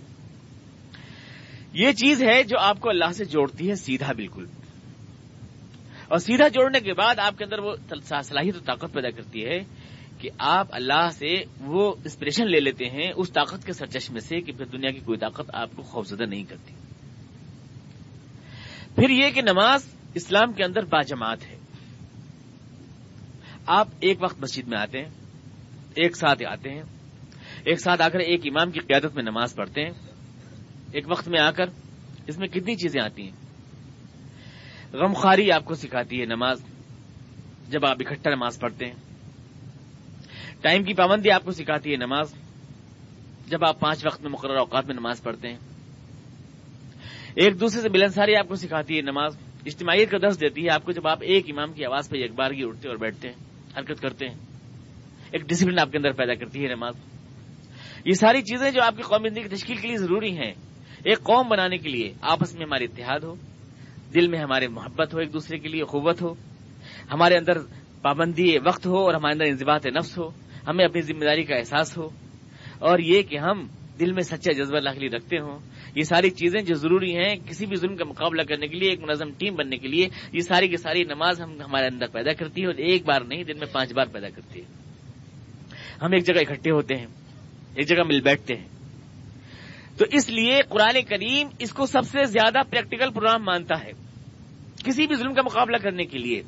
یہ چیز ہے جو آپ کو اللہ سے جوڑتی ہے، سیدھا بالکل۔ اور سیدھا جوڑنے کے بعد آپ کے اندر وہ صلاحیت و طاقت پیدا کرتی ہے کہ آپ اللہ سے وہ انسپریشن لے لیتے ہیں اس طاقت کے سرچشمے سے کہ پھر دنیا کی کوئی طاقت آپ کو خوفزدہ نہیں کرتی۔ پھر یہ کہ نماز اسلام کے اندر باجماعت ہے۔ آپ ایک وقت مسجد میں آتے ہیں، ایک ساتھ آتے ہیں، ایک ساتھ آ کر ایک امام کی قیادت میں نماز پڑھتے ہیں، ایک وقت میں آ کر اس میں کتنی چیزیں آتی ہیں؟ غمخاری آپ کو سکھاتی ہے نماز جب آپ اکٹھا نماز پڑھتے ہیں۔ ٹائم کی پابندی آپ کو سکھاتی ہے نماز جب آپ پانچ وقت میں مقرر اوقات میں نماز پڑھتے ہیں۔ ایک دوسرے سے ملنساری آپ کو سکھاتی ہے نماز۔ اجتماعیت کا درس دیتی ہے آپ کو جب آپ ایک امام کی آواز پہ ایک بار کی اٹھتے اور بیٹھتے ہیں، حرکت کرتے ہیں۔ ایک ڈسپلن آپ کے اندر پیدا کرتی ہے نماز۔ یہ ساری چیزیں جو آپ کی قومی زندگی کی تشکیل کے لیے ضروری ہیں۔ ایک قوم بنانے کے لیے آپس میں ہمارے اتحاد ہو۔ دل میں ہمارے محبت ہو ایک دوسرے کے لیے قوت ہو، ہمارے اندر پابندی وقت ہو اور ہمارے اندر انضباط نفس ہو، ہمیں اپنی ذمہ داری کا احساس ہو۔ اور یہ کہ ہم دل میں سچا جذبہ اللہ کے لیے رکھتے ہوں، یہ ساری چیزیں جو ضروری ہیں کسی بھی ظلم کا مقابلہ کرنے کے لیے، ایک منظم ٹیم بننے کے لیے، یہ ساری کی ساری نماز ہم ہمارے اندر پیدا کرتی ہے اور ایک بار نہیں، دن میں پانچ بار پیدا کرتی ہے۔ ہم ایک جگہ اکٹھے ہوتے ہیں، ایک جگہ مل بیٹھتے ہیں۔ تو اس لیے قرآن کریم اس کو سب سے زیادہ پریکٹیکل پروگرام مانتا ہے۔ کسی بھی ظلم کا مقابلہ کرنے کے لیے۔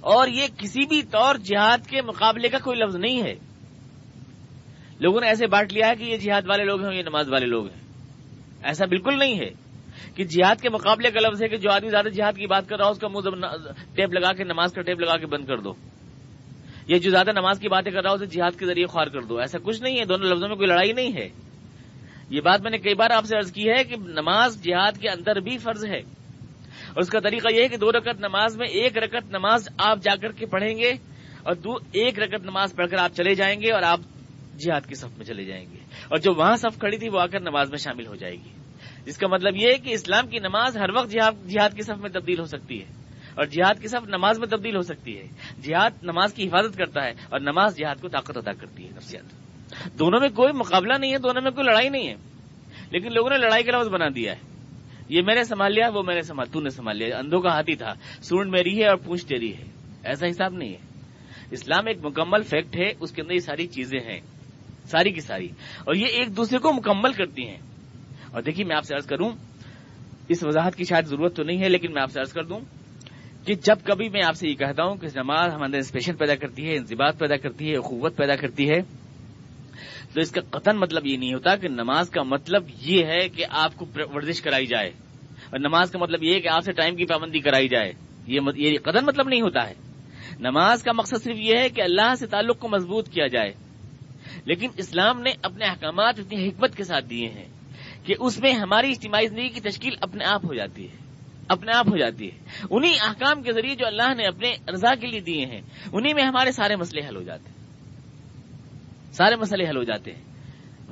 اور یہ کسی بھی طور جہاد کے مقابلے کا کوئی لفظ نہیں ہے۔ لوگوں نے ایسے بانٹ لیا ہے کہ یہ جہاد والے لوگ ہیں یہ نماز والے لوگ ہیں۔ ایسا بالکل نہیں ہے کہ جہاد کے مقابلے کا لفظ ہے کہ جو آدمی زیادہ جہاد کی بات کر رہا ہو اس کا منہ ٹیپ لگا کے، نماز کا ٹیپ لگا کے بند کر دو۔ یہ جو زیادہ نماز کی باتیں کر رہا ہو اسے جہاد کے ذریعے خوار کر دو۔ ایسا کچھ نہیں ہے، دونوں لفظوں میں کوئی لڑائی نہیں ہے۔ یہ بات میں نے کئی بار آپ سے عرض کی ہے کہ نماز جہاد کے اندر بھی فرض ہے۔ اور اس کا طریقہ یہ ہے کہ دو رکعت نماز میں ایک رکعت نماز آپ جا کر کے پڑھیں گے اور دو ایک رکعت نماز پڑھ کر آپ چلے جائیں گے اور آپ جہاد کی صف میں چلے جائیں گے اور جو وہاں صف کھڑی تھی وہ آ کر نماز میں شامل ہو جائے گی۔ جس کا مطلب یہ ہے کہ اسلام کی نماز ہر وقت جہاد کی صف میں تبدیل ہو سکتی ہے اور جہاد کی صف نماز میں تبدیل ہو سکتی ہے۔ جہاد نماز کی حفاظت کرتا ہے اور نماز جہاد کو طاقت ادا کرتی ہے نفسیات۔ دونوں میں کوئی مقابلہ نہیں ہے، دونوں میں کوئی لڑائی نہیں ہے، لیکن لوگوں نے لڑائی کا لفظ بنا دیا ہے۔ یہ میں نے سنبھال لیا، وہ میں نے سنبھال، تو نے سنبھال لیا۔ اندھوں کا ہاتھی تھا۔ سونڈ میری ہے اور پونچھ تیری ہے۔ ایسا حساب نہیں ہے۔ اسلام ایک مکمل فیکٹ ہے، اس کے اندر یہ ساری چیزیں ہیں۔ ساری کی ساری۔ اور یہ ایک دوسرے کو مکمل کرتی ہیں۔ اور دیکھیے، میں آپ سے عرض کروں، اس وضاحت کی شاید ضرورت تو نہیں ہے، لیکن میں آپ سے عرض کر دوں کہ جب کبھی میں آپ سے یہ کہتا ہوں کہ نماز ہمارے انسپیشن پیدا کرتی ہے، انضباط پیدا کرتی ہے، قوت پیدا کرتی ہے تو اس کا قطن مطلب یہ نہیں ہوتا کہ نماز کا مطلب یہ ہے کہ آپ کو ورزش کرائی جائے۔ اور نماز کا مطلب یہ ہے کہ آپ سے ٹائم کی پابندی کرائی جائے۔ یہ قدم مطلب نہیں ہوتا ہے۔ نماز کا مقصد صرف یہ ہے کہ اللہ سے تعلق کو مضبوط کیا جائے۔ لیکن اسلام نے اپنے احکامات اتنی حکمت کے ساتھ دیے ہیں کہ اس میں ہماری اجتماعی زندگی کی تشکیل اپنے آپ ہو جاتی ہے۔ اپنے آپ ہو جاتی ہے۔ انہی احکام کے ذریعے جو اللہ نے اپنے رضا کے لیے دیے ہیں، انہی میں ہمارے سارے مسئلے حل ہو جاتے ہیں۔ سارے مسئلے حل ہو جاتے ہیں۔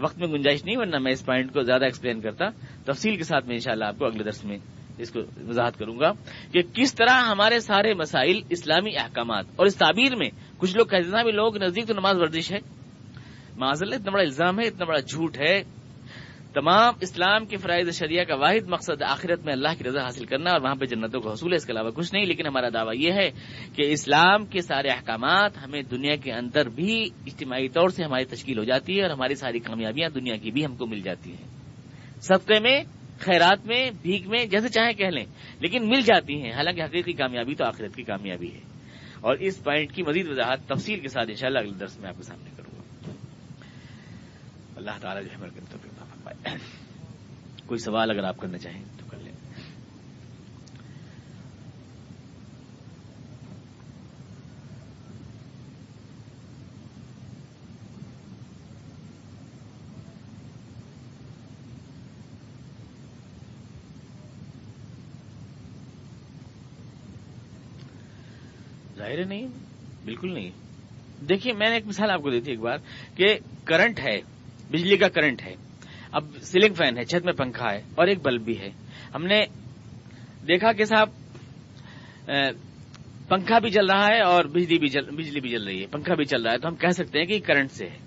وقت میں گنجائش نہیں، ورنہ میں اس پوائنٹ کو زیادہ ایکسپلین کرتا۔ تفصیل کے ساتھ میں انشاءاللہ آپ کو اگلے درس میں اس کو وضاحت کروں گا کہ کس طرح ہمارے سارے مسائل اسلامی احکامات اور اس تعبیر میں کچھ لوگ کہتے ہیں لوگ نزدیک تو نماز ورزش ہے۔ معذل اتنا بڑا الزام ہے، اتنا بڑا جھوٹ ہے۔ تمام اسلام کے فرائض شریعہ کا واحد مقصد آخرت میں اللہ کی رضا حاصل کرنا اور وہاں پہ جنتوں کا حصول ہے، اس کے علاوہ کچھ نہیں، لیکن ہمارا دعویٰ یہ ہے کہ اسلام کے سارے احکامات ہمیں دنیا کے اندر بھی اجتماعی طور سے ہماری تشکیل ہو جاتی ہے اور ہماری ساری کامیابیاں دنیا کی بھی ہم کو مل جاتی ہیں۔ صدقے میں، خیرات میں، بھیک میں، جیسے چاہیں کہہ لیں، لیکن مل جاتی ہیں، حالانکہ حقیقی کامیابی تو آخرت کی کامیابی ہے۔ اور اس پوائنٹ کی مزید وضاحت تفصیل کے ساتھ انشاءاللہ اگلے درس میں آپ کے سامنے کروں گا۔ اللہ تعالیٰ جو ہے کوئی سوال اگر آپ کرنا چاہیں تو کر لیں۔ ظاہر نہیں، بالکل نہیں۔ دیکھیے، میں نے ایک مثال آپ کو دی تھی ایک بار کہ کرنٹ ہے، بجلی کا کرنٹ ہے۔ اب سیلنگ فین ہے، چھت میں پنکھا ہے اور ایک بلب بھی ہے۔ ہم نے دیکھا کہ صاحب پنکھا بھی چل رہا ہے اور بجلی بھی جل بجلی بھی چل رہی ہے، پنکھا بھی چل رہا ہے۔ تو ہم کہہ سکتے ہیں کہ کرنٹ سے ہے۔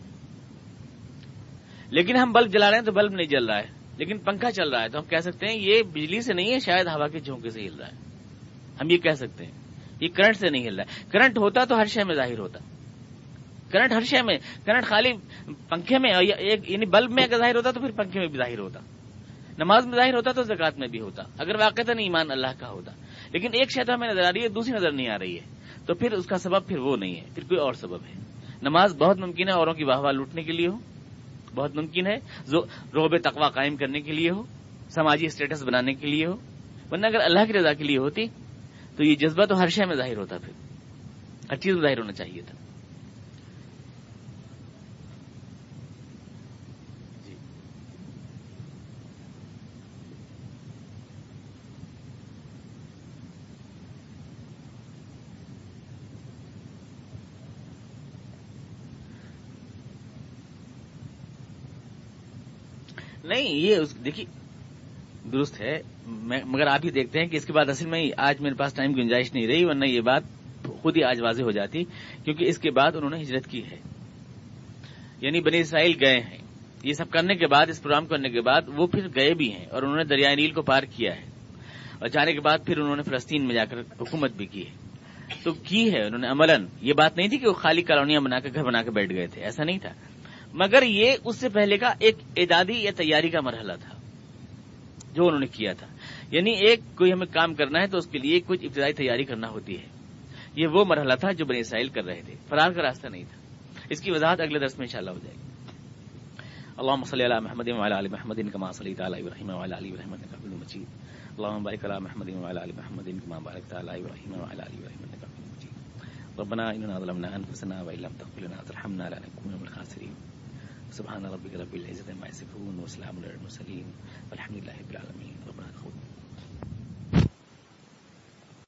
لیکن ہم بلب جلا رہے ہیں تو بلب نہیں جل رہا ہے۔ لیکن پنکھا چل رہا ہے تو ہم کہہ سکتے ہیں یہ بجلی سے نہیں ہے، شاید ہوا کے جھونکے سے ہل رہا ہے۔ ہم یہ کہہ سکتے ہیں، یہ کرنٹ سے نہیں ہل رہا ہے۔ کرنٹ ہوتا تو ہر شے میں ظاہر ہوتا۔ کرنٹ ہر شے میں کرنٹ خالی پنکھے میں ایک یعنی بلب میں اگر ظاہر ہوتا تو پھر پنکھے میں بھی ظاہر ہوتا۔ نماز میں ظاہر ہوتا تو زکات میں بھی ہوتا۔ اگر واقع نہیں ایمان اللہ کا ہوتا۔ لیکن ایک شے تو ہمیں نظر آ رہی ہے، دوسری نظر نہیں آ رہی ہے۔ تو پھر اس کا سبب پھر وہ نہیں ہے، پھر کوئی اور سبب ہے۔ نماز بہت ممکن ہے اوروں کی واہ واہ لوٹنے کے لیے ہو۔ بہت ممکن ہے روب تقوا قائم کرنے کے لیے ہو، سماجی اسٹیٹس بنانے کے لیے ہو۔ ورنہ اگر اللہ کی رضا کے لیے ہوتی، تو یہ جذبہ تو ہر شے میں ظاہر ہوتا پھر۔ ہر چیز میں ظاہر ہونا چاہیے تھا۔ نہیں، یہ دیکھیے، درست ہے۔ مگر آپ ہی دیکھتے ہیں کہ اس کے بعد اصل میں آج میرے پاس ٹائم گنجائش نہیں رہی، ورنہ یہ بات خود ہی آج واضح ہو جاتی، کیونکہ اس کے بعد انہوں نے ہجرت کی ہے۔ یعنی بنی اسرائیل گئے ہیں۔ یہ سب کرنے کے بعد، اس پروگرام کرنے کے بعد وہ پھر گئے بھی ہیں اور انہوں نے دریائے نیل کو پار کیا ہے۔ اور جانے کے بعد پھر انہوں نے فلسطین میں جا کر حکومت بھی کی ہے۔ تو کی ہے انہوں نے عملاً؟ یہ بات نہیں تھی کہ وہ خالی کالونیاں بنا کے گھر بنا کے بیٹھ گئے تھے، ایسا نہیں تھا۔ مگر یہ اس سے پہلے کا ایک اعدادی یا تیاری کا مرحلہ تھا، جو انہوں نے کیا تھا۔ یعنی ایک کوئی ہمیں کام کرنا ہے تو اس کے لیے کچھ ابتدائی تیاری کرنا ہوتی ہے۔ یہ وہ مرحلہ تھا جو بنی اسرائیل کر رہے تھے۔ فرار کا راستہ نہیں تھا۔ اس کی وضاحت اگلے درس میں انشاءاللہ ہو جائے گی۔ اللهم صل على محمد وعلى ال محمد كما صليت على ابراهيم وعلى ال ابراهيم انك حميد مجيد اللهم بارك على محمد وعلى ال محمد كما باركت على ابراهيم وعلى ال ابراهيم انك حميد مجيد ربنا اننا ظلمنا انفسنا وان لم تغفر لنا وترحمنا لنكون من الخاسرين سبحان ربك رب العزة ما يصفون وسلام على المرسلين والحمد لله رب العالمين رب